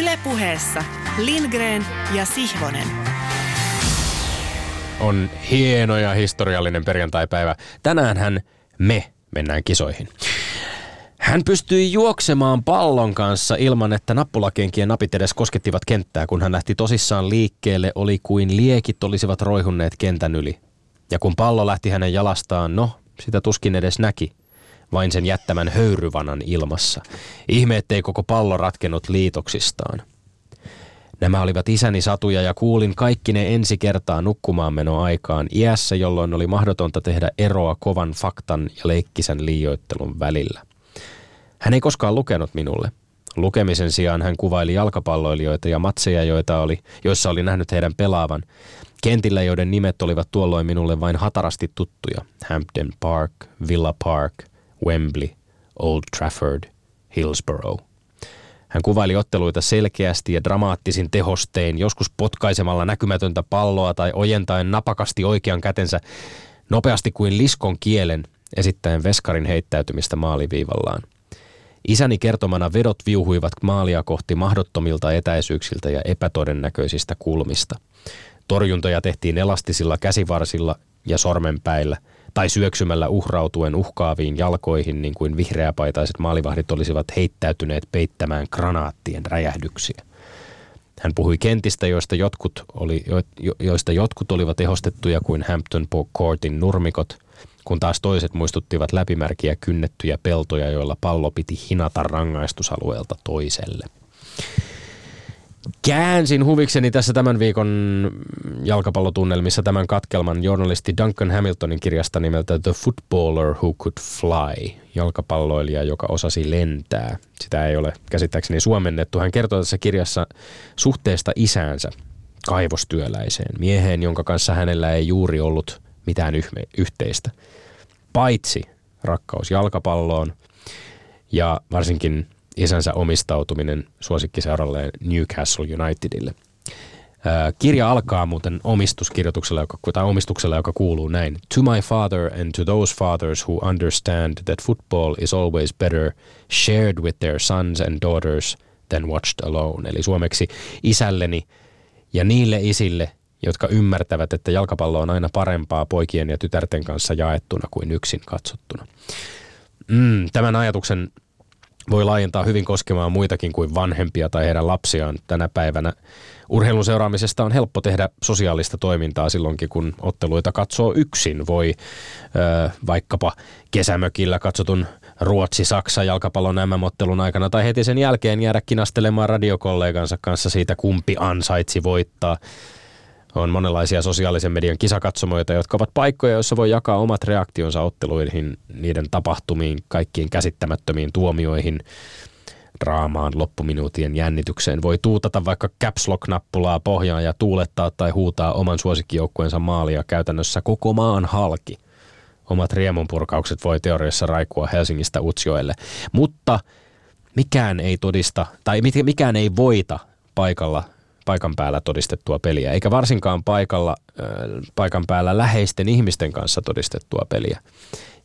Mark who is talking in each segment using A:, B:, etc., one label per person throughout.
A: Ylepuheessa Lindgren ja Sihvonen.
B: On hieno ja historiallinen perjantaipäivä. Tänään hän me mennään kisoihin. Hän pystyi juoksemaan pallon kanssa ilman, että nappulakenkien napit edes koskettivat kenttää. Kun hän lähti tosissaan liikkeelle, oli kuin liekit olisivat roihunneet kentän yli. Ja kun pallo lähti hänen jalastaan, no, sitä tuskin edes näki. Vain sen jättämän höyryvanan ilmassa. Ihme, ettei koko pallo ratkennut liitoksistaan. Nämä olivat isäni satuja ja kuulin kaikki ne ensi kertaa nukkumaan aikaan iässä, jolloin oli mahdotonta tehdä eroa kovan faktan ja leikkisen liioittelun välillä. Hän ei koskaan lukenut minulle. Lukemisen sijaan hän kuvaili jalkapalloilijoita ja matseja, joita oli, joissa oli nähnyt heidän pelaavan. Kentillä, joiden nimet olivat tuolloin minulle vain hatarasti tuttuja. Hampden Park, Villa Park, Wembley, Old Trafford, Hillsborough. Hän kuvaili otteluita selkeästi ja dramaattisin tehostein, joskus potkaisemalla näkymätöntä palloa tai ojentaen napakasti oikean kätensä nopeasti kuin liskon kielen, esittäen veskarin heittäytymistä maaliviivallaan. Isäni kertomana vedot viuhuivat maalia kohti mahdottomilta etäisyyksiltä ja epätodennäköisistä kulmista. Torjuntoja tehtiin elastisilla käsivarsilla ja sormenpäillä – tai syöksymällä uhrautuen uhkaaviin jalkoihin niin kuin vihreäpaitaiset maalivahdit olisivat heittäytyneet peittämään granaattien räjähdyksiä. Hän puhui kentistä, joista jotkut, oli, jo, joista jotkut olivat tehostettuja kuin Hampton Courtin nurmikot, kun taas toiset muistuttivat läpimärkiä kynnettyjä peltoja, joilla pallo piti hinata rangaistusalueelta toiselle käänsin huvikseni tässä tämän viikon jalkapallotunnelmissa tämän katkelman journalisti Duncan Hamiltonin kirjasta nimeltä The Footballer Who Could Fly, jalkapalloilija, joka osasi lentää. Sitä ei ole käsittääkseni suomennettu. Hän kertoo tässä kirjassa suhteesta isäänsä, kaivostyöläiseen, mieheen, jonka kanssa hänellä ei juuri ollut mitään yhteistä. Paitsi rakkaus jalkapalloon ja varsinkin isänsä omistautuminen suosikkiseuralleen Newcastle Unitedille. Kirja alkaa muuten omistuskirjoituksella, joka, tai omistuksella, joka kuuluu näin. To my father and to those fathers who understand that football is always better shared with their sons and daughters than watched alone. Eli suomeksi isälleni ja niille isille, jotka ymmärtävät, että jalkapallo on aina parempaa poikien ja tytärten kanssa jaettuna kuin yksin katsottuna. Mm, tämän ajatuksen voi laajentaa hyvin koskemaan muitakin kuin vanhempia tai heidän lapsiaan tänä päivänä. Urheilun seuraamisesta on helppo tehdä sosiaalista toimintaa silloinkin, kun otteluita katsoo yksin. Voi ö, vaikkapa kesämökillä katsotun Ruotsi-Saksa jalkapallon MM-ottelun aikana tai heti sen jälkeen jäädä kinastelemaan radiokollegansa kanssa siitä, kumpi ansaitsi voittaa – on monenlaisia sosiaalisen median kisakatsomoita, jotka ovat paikkoja, joissa voi jakaa omat reaktionsa otteluihin, niiden tapahtumiin, kaikkiin käsittämättömiin tuomioihin, draamaan, loppuminuutien jännitykseen. Voi tuutata vaikka caps lock-nappulaa pohjaan ja tuulettaa tai huutaa oman suosikkijoukkueensa maalia käytännössä koko maan halki. Omat riemunpurkaukset voi teoriassa raikua Helsingistä Utsjoelle, mutta mikään ei todista, tai mikään ei voita paikalla paikan päällä todistettua peliä, eikä varsinkaan paikalla, paikan päällä läheisten ihmisten kanssa todistettua peliä.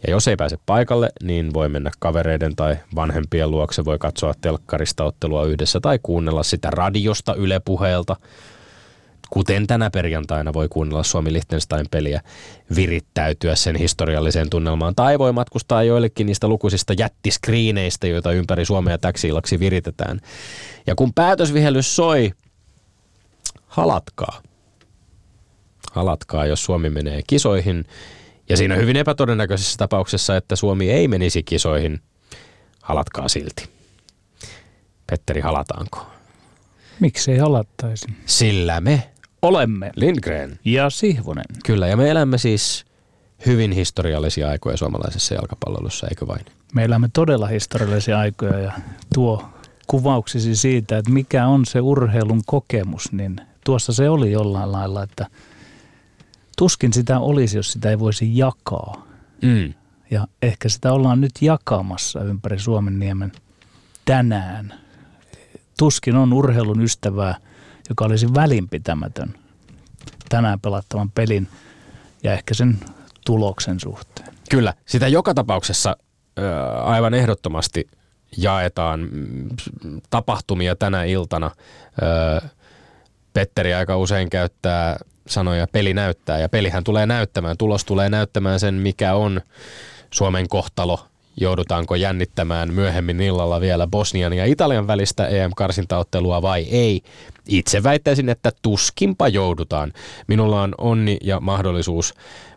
B: Ja jos ei pääse paikalle, niin voi mennä kavereiden tai vanhempien luokse, voi katsoa telkkarista ottelua yhdessä tai kuunnella sitä radiosta ylepuheelta. Kuten tänä perjantaina voi kuunnella Suomi Liechtenstein peliä, virittäytyä sen historialliseen tunnelmaan. Tai voi matkustaa joillekin niistä lukuisista jättiskriineistä, joita ympäri Suomea täksi illaksi viritetään. Ja kun päätösvihellys soi, halatkaa. Halatkaa, jos Suomi menee kisoihin. Ja siinä hyvin epätodennäköisessä tapauksessa, että Suomi ei menisi kisoihin, halatkaa silti. Petteri, halataanko?
C: Miksei halattaisi?
B: Sillä me
C: olemme
B: Lindgren
C: ja Sihvonen.
B: Kyllä, ja me elämme siis hyvin historiallisia aikoja suomalaisessa jalkapalloilussa, eikö vain?
C: Me elämme todella historiallisia aikoja ja tuo kuvauksisi siitä, että mikä on se urheilun kokemus, niin tuossa se oli jollain lailla, että tuskin sitä olisi, jos sitä ei voisi jakaa. Mm. Ja ehkä sitä ollaan nyt jakamassa ympäri Suomen niemen tänään. Tuskin on urheilun ystävää, joka olisi välinpitämätön tänään pelattavan pelin ja ehkä sen tuloksen suhteen.
B: Kyllä, sitä joka tapauksessa aivan ehdottomasti jaetaan mm, tapahtumia tänä iltana. Petteri aika usein käyttää sanoja peli näyttää ja pelihän tulee näyttämään, tulos tulee näyttämään sen mikä on Suomen kohtalo joudutaanko jännittämään myöhemmin illalla vielä Bosnian ja Italian välistä EM-karsintaottelua vai ei. Itse väittäisin, että tuskinpa joudutaan. Minulla on onni ja mahdollisuus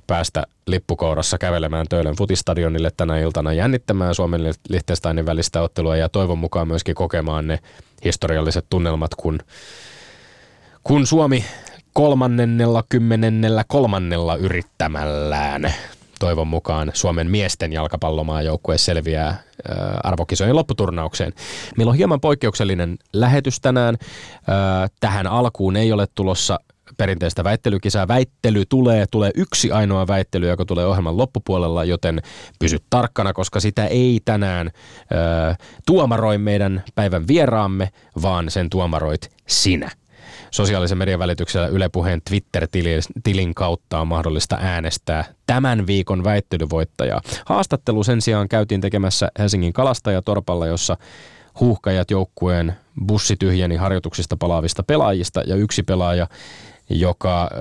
B: päästä lippukourassa kävelemään Töölön futistadionille tänä iltana jännittämään Suomen Liechtensteinin välistä ottelua ja toivon mukaan myöskin kokemaan ne historialliset tunnelmat, kun, kun Suomi kolmannella kymmenennellä kolmannella yrittämällään toivon mukaan Suomen miesten jalkapallomaajoukkue selviää äh, arvokisojen lopputurnaukseen. Meillä on hieman poikkeuksellinen lähetys tänään. Äh, tähän alkuun ei ole tulossa perinteistä väittelykisaa. Väittely tulee, tulee yksi ainoa väittely, joka tulee ohjelman loppupuolella, joten pysy tarkkana, koska sitä ei tänään äh, tuomaroi meidän päivän vieraamme, vaan sen tuomaroit sinä sosiaalisen median välityksellä Yle Puheen Twitter-tilin kautta on mahdollista äänestää tämän viikon väittelyvoittajaa. Haastattelu sen sijaan käytiin tekemässä Helsingin kalastajatorpalla, jossa huuhkajat joukkueen bussi tyhjeni harjoituksista palaavista pelaajista ja yksi pelaaja, joka ö,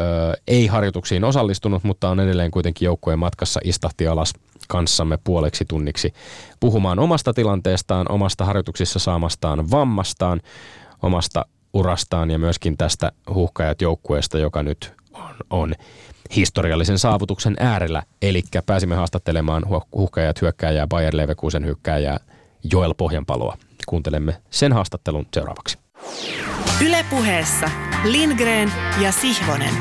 B: ei harjoituksiin osallistunut, mutta on edelleen kuitenkin joukkueen matkassa istahti alas kanssamme puoleksi tunniksi puhumaan omasta tilanteestaan, omasta harjoituksissa saamastaan vammastaan, omasta urastaan ja myöskin tästä huuhkajat joukkueesta, joka nyt on, on historiallisen saavutuksen äärellä. Eli pääsimme haastattelemaan huuhkajat hyökkääjää Bayer Leverkusen hyökkääjää Joel Pohjanpaloa. Kuuntelemme sen haastattelun seuraavaksi.
A: Ylepuheessa Lindgren ja Sihvonen.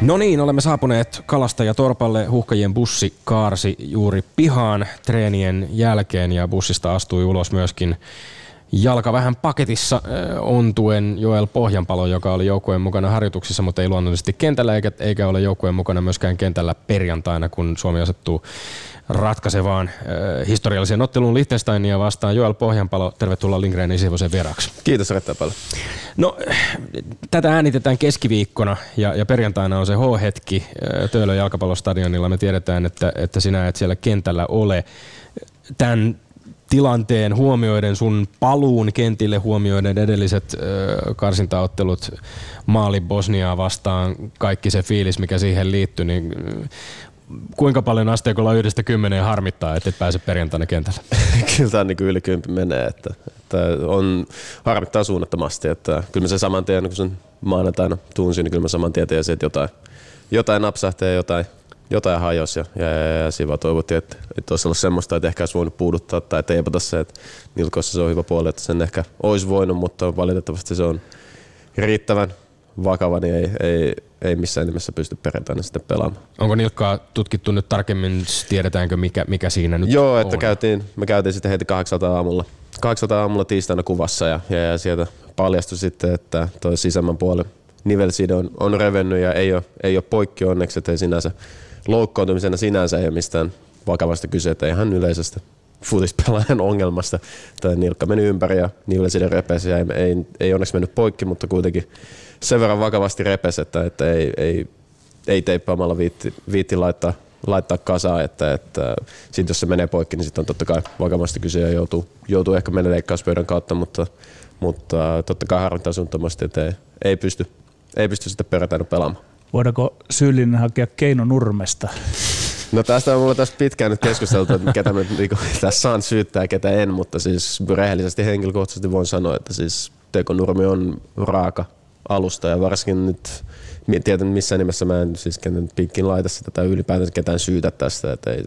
B: No niin, olemme saapuneet Kalastaja Torpalle. Huhkajien bussi kaarsi juuri pihaan treenien jälkeen ja bussista astui ulos myöskin jalka vähän paketissa ontuen Joel Pohjanpalo, joka oli joukkueen mukana harjoituksissa, mutta ei luonnollisesti kentällä eikä, eikä ole joukkueen mukana myöskään kentällä perjantaina, kun Suomi asettuu ratkaisevaan äh, historialliseen otteluun Liechtensteinia vastaan. Joel Pohjanpalo, tervetuloa Lindgrenin Sivosen vieraaksi.
D: Kiitos Retta paljon.
B: No, tätä äänitetään keskiviikkona ja, ja perjantaina on se H-hetki äh, Töölön jalkapallostadionilla. Me tiedetään, että, että sinä et siellä kentällä ole. Tämän tilanteen huomioiden, sun paluun kentille huomioiden edelliset ö, karsintaottelut maali Bosniaa vastaan, kaikki se fiilis, mikä siihen liittyy, niin kuinka paljon asteikolla yhdestä kymmeneen harmittaa, että et pääse perjantaina kentälle?
D: kyllä tämä niin yli kympi menee, että, että on, harmittaa suunnattomasti, että kyllä mä se saman tien, kun sen maanantaina tunsin, niin kyllä mä saman tien tiesin, että jotain, jotain napsahtaa ja jotain, jotain hajosi ja, ja, ja, ja siinä vaan toivottiin, että, että olisi ollut semmoista, että ehkä olisi voinut puuduttaa tai teipata se, että nilkoissa se on hyvä puoli, että sen ehkä olisi voinut, mutta valitettavasti se on riittävän vakava, niin ei, ei, ei missään nimessä pysty perjantaina sitten pelaamaan.
B: Onko nilkkaa tutkittu nyt tarkemmin, tiedetäänkö mikä, mikä siinä nyt
D: Joo, että on? Käytiin, me käytiin sitten heti kahdeksalta aamulla, kahdeksalta aamulla tiistaina kuvassa ja, ja, ja sieltä paljastui sitten, että tuo sisämmän puoli nivelside on, on revennyt ja ei ole, ei ole poikki onneksi, että ei sinänsä loukkaantumisena sinänsä ei ole mistään vakavasta kyse, että ihan yleisestä futispelaajan ongelmasta. Tämä nilkka meni ympäri ja nivelside repesi ja ei, ei, ei, onneksi mennyt poikki, mutta kuitenkin sen verran vakavasti repesi, että, että ei, ei, ei teippaamalla viitti, viitti laittaa, laittaa kasaan, että, että sit jos se menee poikki, niin sitten on totta kai vakavasti kyse ja joutuu, joutuu ehkä mennä leikkauspöydän kautta, mutta, mutta totta kai harmittaa suunnattomasti, että ei, ei, pysty, ei pysty sitten perjantaina pelaamaan.
C: Voidaanko syyllinen hakea Keino Nurmesta?
D: No tästä on mulla tässä pitkään nyt keskusteltu, että ketä mä niinku, tässä saan syyttää ja ketä en, mutta siis rehellisesti henkilökohtaisesti voin sanoa, että siis Teko Nurmi on raaka alusta ja varsinkin nyt tiedän missään nimessä mä en siis kenen piikkin laita sitä tai ylipäätään ketään syytä tästä, että ei,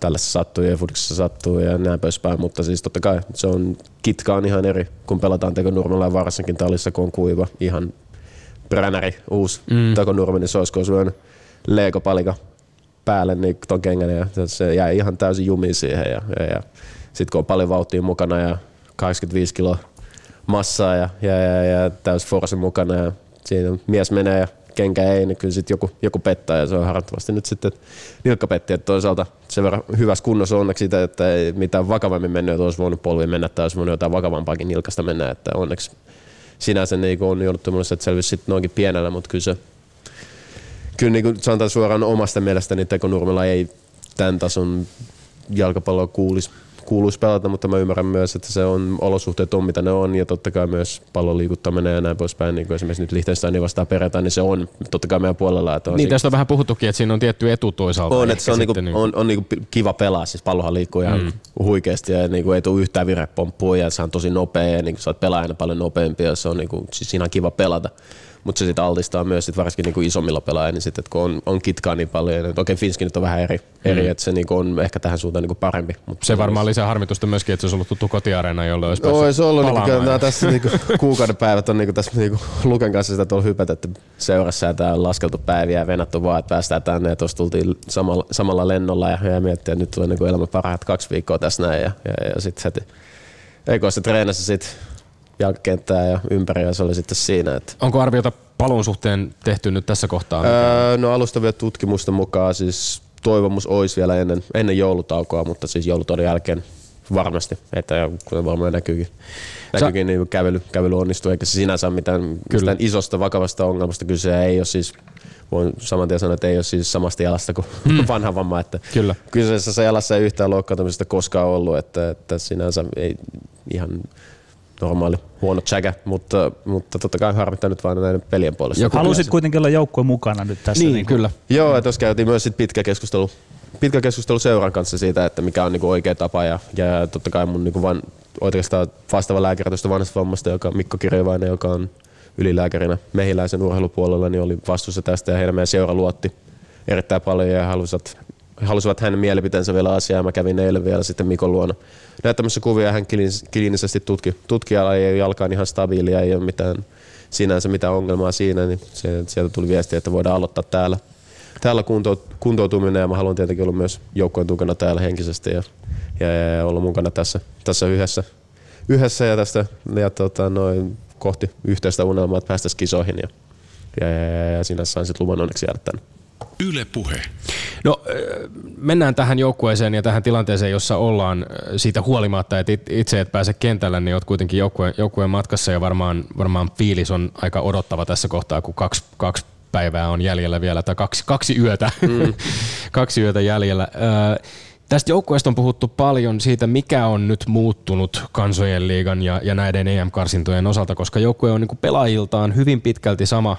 D: tällaista sattuu ja fudiksessa sattuu ja näin poispäin, mutta siis totta kai se on, kitka on ihan eri, kun pelataan Teko ja varsinkin talissa, kun on kuiva, ihan Bränäri, uusi mm. takonurmi, niin se olisiko syönyt Lego-palika päälle niin ton kengän ja se jäi ihan täysin jumiin siihen. Ja, ja, ja sitten kun on paljon vauhtia mukana ja 85 kiloa massaa ja, ja, ja, ja täys force mukana ja siinä mies menee ja kenkä ei, niin kyllä sitten joku, joku pettää ja se on harjoittavasti nyt sitten nilkka petti, että toisaalta sen verran hyvässä kunnossa onneksi sitä, että ei mitään vakavammin mennyt, että olisi voinut polvi mennä tai olisi voinut jotain vakavampaakin nilkasta mennä, että onneksi sinänsä niin on jouduttu että selvisi sitten noinkin pienellä, mutta kyllä se kyllä niin kuin sanotaan suoraan omasta mielestäni Teko Nurmella ei tämän tason jalkapalloa kuulisi kuuluisi pelata, mutta mä ymmärrän myös, että se on, olosuhteet on mitä ne on ja totta kai myös pallon liikuttaminen ja näin poispäin, niin kuin esimerkiksi nyt Liechtensteinin vastaan perjantai, niin se on totta kai meidän puolella. Että on
B: niin, tästä on vähän puhuttukin, että siinä on tietty etu toisaalta.
D: On, että se on, niinku, niinku... on, on niinku kiva pelaa, siis pallohan liikkuu ihan mm. huikeasti ja niinku ei tule yhtään virepomppua ja se on tosi nopea ja niinku, sä oot pelaajana paljon nopeampi ja se on niinku, siis siinä on kiva pelata mutta se sitten altistaa myös sit varsinkin niinku isommilla pelaajilla, niin sit, että kun on, on kitkaa niin paljon, että okei Finskin nyt on vähän eri, mm. eri että se niinku on ehkä tähän suuntaan niinku parempi.
B: Mutta se varmaan lisää harmitusta myöskin, että se olisi ollut tuttu kotiareena, jolle olisi
D: no, se ollut, niinku, nämä tässä niinku, kuukauden päivät on niinku, tässä niinku, Luken kanssa sitä tuolla hypätetty seurassa ja tää on laskeltu päiviä ja venattu vaan, että päästään tänne ja tuossa tultiin samalla, samalla lennolla ja, ja miettiä, että nyt tulee niinku elämä parhaat kaksi viikkoa tässä näin ja, ja, ja sitten heti Eikö se treenasi sitten ja ympäri ja se oli sitten siinä. Että
B: Onko arviota palun suhteen tehty nyt tässä kohtaa?
D: Öö, no alustavia tutkimusten mukaan siis toivomus olisi vielä ennen, ennen joulutaukoa, mutta siis joulutaudon jälkeen varmasti, että kuten varmaan näkyykin, näkyykin niin kävely, kävely onnistuu, eikä se sinänsä mitään, mitään isosta vakavasta ongelmasta kyse ei ole siis voin saman tien sanoa, että ei ole siis samasta jalasta kuin hmm. vanha vamma. Että
B: Kyllä.
D: Kyseisessä jalassa ei yhtään loukkaantumisesta koskaan ollut, että, että sinänsä ei ihan normaali huono tsäkä, mutta, mutta totta kai harmittaa nyt vain näiden pelien puolesta.
C: Joku Halusit kuitenkin olla joukkueen mukana nyt tässä.
B: Niin, niin kyllä.
D: Joo, että tuossa käytiin myös sit pitkä keskustelu, pitkä keskustelu seuran kanssa siitä, että mikä on niinku oikea tapa ja, ja totta kai mun niinku van, oikeastaan vastaava lääkäri tuosta vanhasta vammasta, joka Mikko Kirjovainen, joka on ylilääkärinä mehiläisen urheilupuolella, niin oli vastuussa tästä ja heidän meidän seura luotti erittäin paljon ja halusivat, halusivat hänen mielipiteensä vielä asiaa. Mä kävin eilen vielä sitten Mikon luona näyttämässä kuvia. Hän kliinisesti tutki, tutkijalla ei on ihan stabiilia, ei ole mitään sinänsä mitään ongelmaa siinä, niin se, sieltä tuli viesti, että voidaan aloittaa täällä, täällä kunto, kuntoutuminen ja mä haluan tietenkin olla myös joukkojen tukena täällä henkisesti ja, ja, ja olla mukana tässä, tässä yhdessä, yhdessä ja tästä ja tota, noin, kohti yhteistä unelmaa, että päästäisiin kisoihin ja, ja, ja, ja siinä sain sitten luvan onneksi jäädä tänne.
B: Yle Puhe. No mennään tähän joukkueeseen ja tähän tilanteeseen, jossa ollaan siitä huolimatta, että itse et pääse kentällä, niin olet kuitenkin joukkueen, joukkueen matkassa ja varmaan, varmaan fiilis on aika odottava tässä kohtaa, kun kaksi, kaksi päivää on jäljellä vielä, tai kaksi, kaksi yötä, mm. kaksi yötä jäljellä. Tästä joukkueesta on puhuttu paljon siitä, mikä on nyt muuttunut kansojen liigan ja, ja näiden EM-karsintojen osalta, koska joukkue on niin pelaajiltaan hyvin pitkälti sama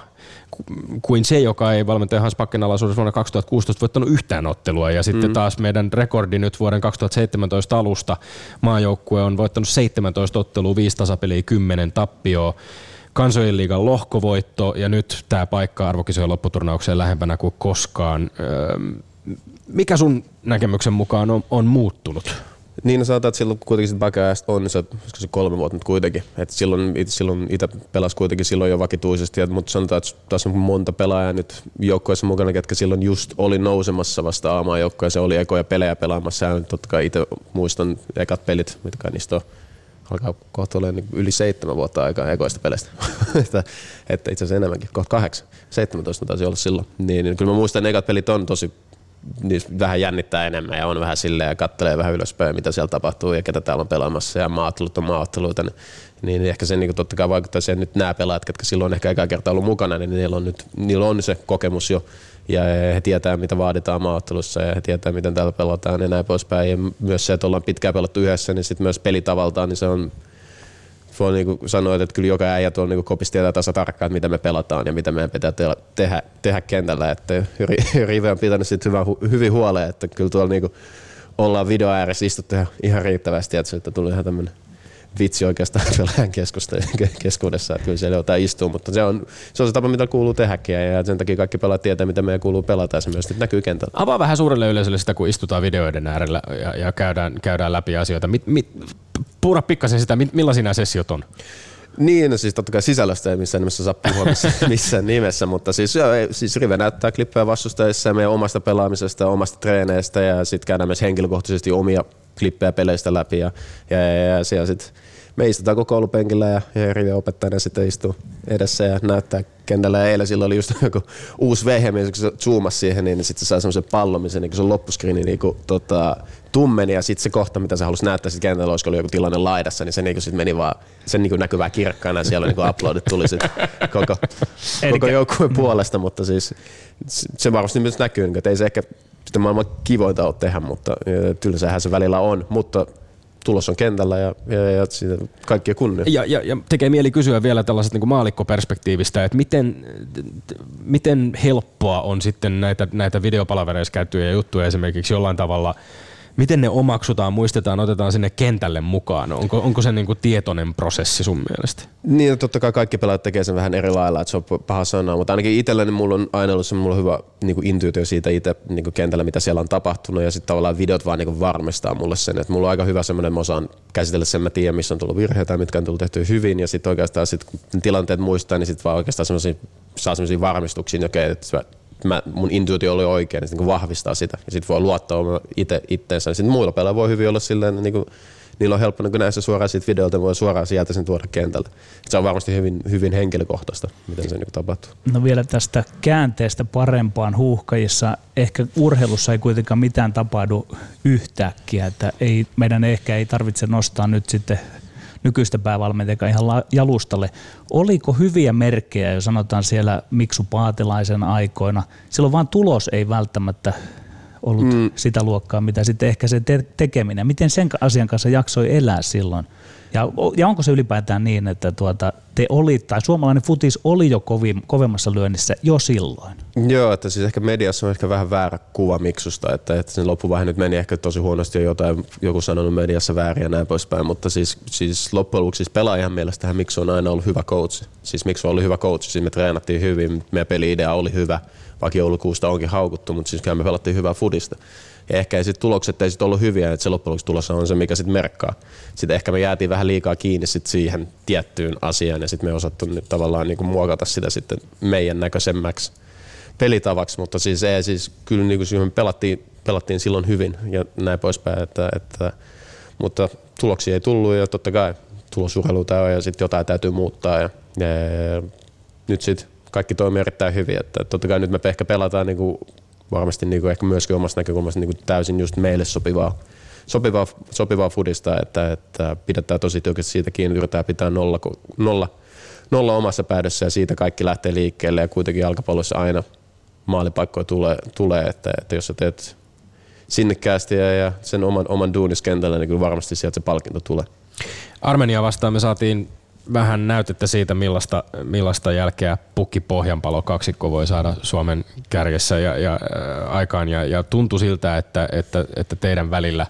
B: kuin se, joka ei valmentaja Hans Pakken alaisuudessa vuonna 2016 voittanut yhtään ottelua. Ja sitten mm. taas meidän rekordi nyt vuoden 2017 alusta maajoukkue on voittanut 17 ottelua, 5 tasapeliä, 10 tappioa kansojen liigan lohkovoitto ja nyt tämä paikka arvokisojen lopputurnaukseen lähempänä kuin koskaan. Öö, mikä sun näkemyksen mukaan on, on muuttunut?
D: Niin, no sanotaan, että silloin kuitenkin sit Backyast on se, se kolme vuotta nyt kuitenkin. Et silloin, it, silloin itse pelasi kuitenkin silloin jo vakituisesti, mutta sanotaan, että taas on monta pelaajaa nyt joukkoissa mukana, ketkä silloin just oli nousemassa vasta aamaan joukkoja. Se oli ekoja pelejä pelaamassa. Ja totta kai itse muistan ekat pelit, mitkä niistä on alkaa kohta olla niin yli seitsemän vuotta aikaa ekoista peleistä. että, että itse asiassa enemmänkin, kohta kahdeksan. 17 taisi olla silloin. Niin, niin kyllä mä muistan, että ekat pelit on tosi niin vähän jännittää enemmän ja on vähän silleen ja kattelee vähän ylöspäin, mitä siellä tapahtuu ja ketä täällä on pelaamassa ja maattelut on maatteluita. Niin, niin ehkä se niin totta kai vaikuttaa siihen, että nyt nämä pelaajat, jotka silloin ehkä eka kertaa ollut mukana, niin niillä on, nyt, niillä on se kokemus jo ja he tietää, mitä vaaditaan maattelussa ja he tietää, miten täällä pelataan ja näin poispäin. Ja myös se, että ollaan pitkään pelattu yhdessä, niin sitten myös pelitavaltaan, niin se on voi niin sanoa, että kyllä joka äijä tuolla niin kopissa tietää tasa tarkkaan, että mitä me pelataan ja mitä meidän pitää te- tehdä, tehdä kentällä. Että Rive on pitänyt siitä hyvä, hyvin huoleen, että kyllä tuolla niin ollaan video ääressä istuttu ihan riittävästi, että, tuli ihan tämmöinen vitsi oikeastaan pelaajan keskuudessa, että kyllä siellä jotain istuu, mutta se on, se on se tapa, mitä kuuluu tehdäkin ja sen takia kaikki pelaat tietää, mitä meidän kuuluu pelata ja se myös näkyy kentällä.
B: Avaa vähän suurelle yleisölle sitä, kun istutaan videoiden äärellä ja, ja käydään, käydään läpi asioita. Mit, mit, puura pikkasen sitä, millaisia nämä sessiot on?
D: Niin, no siis totta kai sisällöstä ei missään nimessä saa puhua missään, missään nimessä, mutta siis, joo, siis Rive näyttää klippejä vastustajissa ja meidän omasta pelaamisesta, omasta treeneistä ja sitten käydään myös henkilökohtaisesti omia klippejä peleistä läpi ja, ja, ja, ja siellä sitten me istutaan koko koulupenkillä ja, ja opettajana sitten istuu edessä ja näyttää kentällä. Ja eilen silloin oli just joku uusi vehje, kun se zoomasi siihen, niin sitten se sai semmoisen pallon, missä niin se loppuskriini niin kuin, tota, tummeni ja sitten se kohta, mitä se halusi näyttää sitten kentällä, olisiko ollut joku tilanne laidassa, niin se niin sit meni vaan sen niin näkyvää kirkkaana. Ja siellä niin uploadit tuli sitten koko, koko joukkueen puolesta, mutta siis se varmasti myös näkyy, niin että ei se ehkä sitten maailman kivoita ole tehdä, mutta tylsähän se välillä on, mutta tulos on kentällä ja, ja, ja siitä kaikkia kunnia.
B: Ja, ja, ja tekee mieli kysyä vielä tällaisesta niin maalikkoperspektiivistä, että miten, miten helppoa on sitten näitä, näitä videopalavereissa käyttyjä juttuja esimerkiksi jollain tavalla – miten ne omaksutaan, muistetaan, otetaan sinne kentälle mukaan? Onko, onko se niin kuin tietoinen prosessi sun mielestä?
D: Niin, no totta kai kaikki pelaajat tekee sen vähän eri lailla, että se on paha sanoa, mutta ainakin itselleni mulla on aina ollut mulla on hyvä niin kuin intuitio siitä itse niin kuin kentällä, mitä siellä on tapahtunut ja sitten tavallaan videot vaan niin kuin varmistaa mulle sen, että mulla on aika hyvä semmoinen, mä osaan käsitellä sen, mä tiedän, missä on tullut virheitä, mitkä on tullut tehty hyvin ja sitten oikeastaan sit, kun tilanteet muistaa, niin sitten vaan oikeastaan semmoisia saa semmoisia varmistuksia, että mä, mun intuitio oli oikein, niin, niin vahvistaa sitä. Ja sitten voi luottaa itse itteensä. Sitten muilla pelaajilla voi hyvin olla silleen, niin kuin, niillä on helppo niin näissä suoraan siitä videolta, voi suoraan sieltä sen tuoda kentältä. Se on varmasti hyvin, hyvin henkilökohtaista, miten se niin tapahtuu.
C: No vielä tästä käänteestä parempaan huuhkajissa. Ehkä urheilussa ei kuitenkaan mitään tapahdu yhtäkkiä, että ei, meidän ehkä ei tarvitse nostaa nyt sitten nykyistä päävalmentajan ihan jalustalle. Oliko hyviä merkkejä, jos sanotaan siellä Miksu Paatilaisen aikoina? Silloin vaan tulos ei välttämättä ollut mm. sitä luokkaa, mitä sitten ehkä se te- tekeminen. Miten sen asian kanssa jaksoi elää silloin? Ja, ja onko se ylipäätään niin, että tuota, te oli, tai suomalainen futis oli jo kovin, kovemmassa lyönnissä jo silloin?
D: Joo, että siis ehkä mediassa on ehkä vähän väärä kuva Miksusta, että, että sen loppuvaihe nyt meni ehkä tosi huonosti ja jotain joku sanonut mediassa väärin ja näin poispäin, mutta siis, siis loppujen lopuksi siis pelaajan mielestähän Miksu on aina ollut hyvä coach. Siis Miksu oli hyvä coach, siis me treenattiin hyvin, meidän peli-idea oli hyvä, vaikka joulukuusta onkin haukuttu, mutta siis kyllä me pelattiin hyvää fudista. Ja ehkä ei sit tulokset ei sit ollut hyviä, että se loppujen lopuksi on se, mikä sitten merkkaa. Sitten ehkä me jäätiin vähän liikaa kiinni sit siihen tiettyyn asiaan ja sitten me osattu nyt tavallaan niinku muokata sitä sitten meidän näköisemmäksi pelitavaksi, mutta siis, ei, siis kyllä niinku pelattiin, pelattiin silloin hyvin ja näin poispäin, että, että, mutta tuloksia ei tullut ja totta kai tulosurheilu tämä on ja sitten jotain täytyy muuttaa ja, ja, ja nyt sitten kaikki toimii erittäin hyvin, että totta kai nyt me ehkä pelataan niinku varmasti niin kuin ehkä myöskin omasta näkökulmasta niin kuin täysin just meille sopivaa, sopivaa, sopivaa fudista, että, että pidetään tosi tiukasti siitä kiinni, yritetään pitää nolla, nolla, nolla omassa päädössä ja siitä kaikki lähtee liikkeelle ja kuitenkin jalkapallossa aina maalipaikkoja tulee, tulee että, että jos sä teet sinnekkäästi ja, ja sen oman, oman duuniskentällä, niin kyllä varmasti sieltä se palkinto tulee.
B: Armenia vastaan me saatiin vähän näytettä siitä, millaista, millaista jälkeä pukki pohjanpalo kaksikko voi saada Suomen kärjessä ja, ja äh, aikaan. Ja, ja tuntui siltä, että, että, että teidän välillä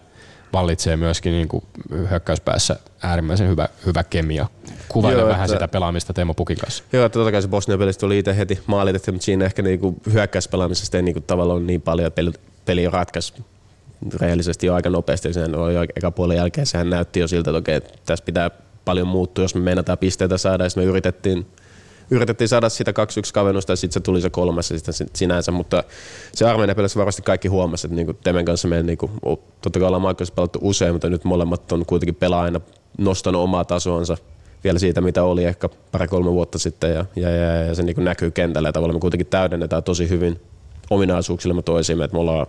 B: vallitsee myöskin niin kuin hyökkäyspäässä äärimmäisen hyvä, hyvä kemia. Kuvaile Joo, vähän että, sitä pelaamista Teemo Pukin kanssa.
D: Joo, että totta kai se Bosnian pelistä tuli itse heti maalitettu, mutta siinä ehkä niinku hyökkäyspelaamisesta ei niinku tavallaan niin paljon, peli, peli ratkaisi rehellisesti jo aika nopeasti. Sehän oli eka puolen jälkeen sehän näytti jo siltä, että okei, tässä pitää paljon muuttuu, jos me meinataan pisteitä saada. Ja me yritettiin, yritettiin saada sitä 2-1 kavennusta ja sitten se tuli se kolmas ja sitten sinänsä, mutta se Armenia pelissä varmasti kaikki huomasi, että niinku Temen kanssa me niinku, totta kai ollaan Maikkoissa pelattu usein, mutta nyt molemmat on kuitenkin pelaajana nostanut omaa tasoansa vielä siitä, mitä oli ehkä pari-kolme vuotta sitten ja, ja, ja, ja se niinku näkyy kentällä ja tavallaan me kuitenkin täydennetään tosi hyvin ominaisuuksilla me toisiimme, että me ollaan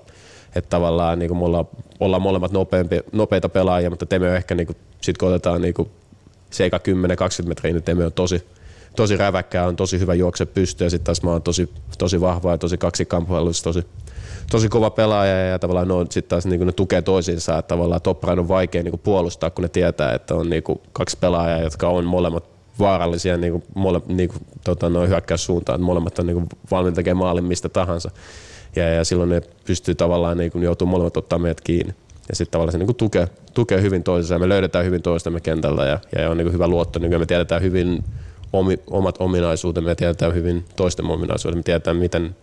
D: että tavallaan niin kuin me ollaan, ollaan molemmat nopeampi, nopeita pelaajia, mutta Teme ehkä, niin kuin, sit kun otetaan niin kuin se eka 10-20 metriä, niin Teme on tosi, tosi räväkkää, on tosi hyvä juokse pystyä ja sitten taas mä oon tosi, tosi vahva ja tosi kaksikamppailussa tosi, tosi kova pelaaja ja tavallaan ne, sitten taas niin ne tukee toisiinsa, että tavallaan Toprain on vaikea niin puolustaa, kun ne tietää, että on niin kaksi pelaajaa, jotka on molemmat vaarallisia niin kuin, mole, niin kuin, tota, noin hyökkäyssuuntaan, että molemmat on niin kuin, valmiita tekemään maalin mistä tahansa. Ja, ja silloin ne pystyy tavallaan, niin kuin, joutuu molemmat ottaa meidät kiinni ja sitten tavallaan se niin kuin tukee, tukee hyvin toisensa. Me löydetään hyvin toistamme kentällä ja, ja on niin kuin hyvä luotto. Niin me tiedetään hyvin omi, omat ominaisuutemme, me tiedetään hyvin toisten ominaisuudet, me tiedetään miten,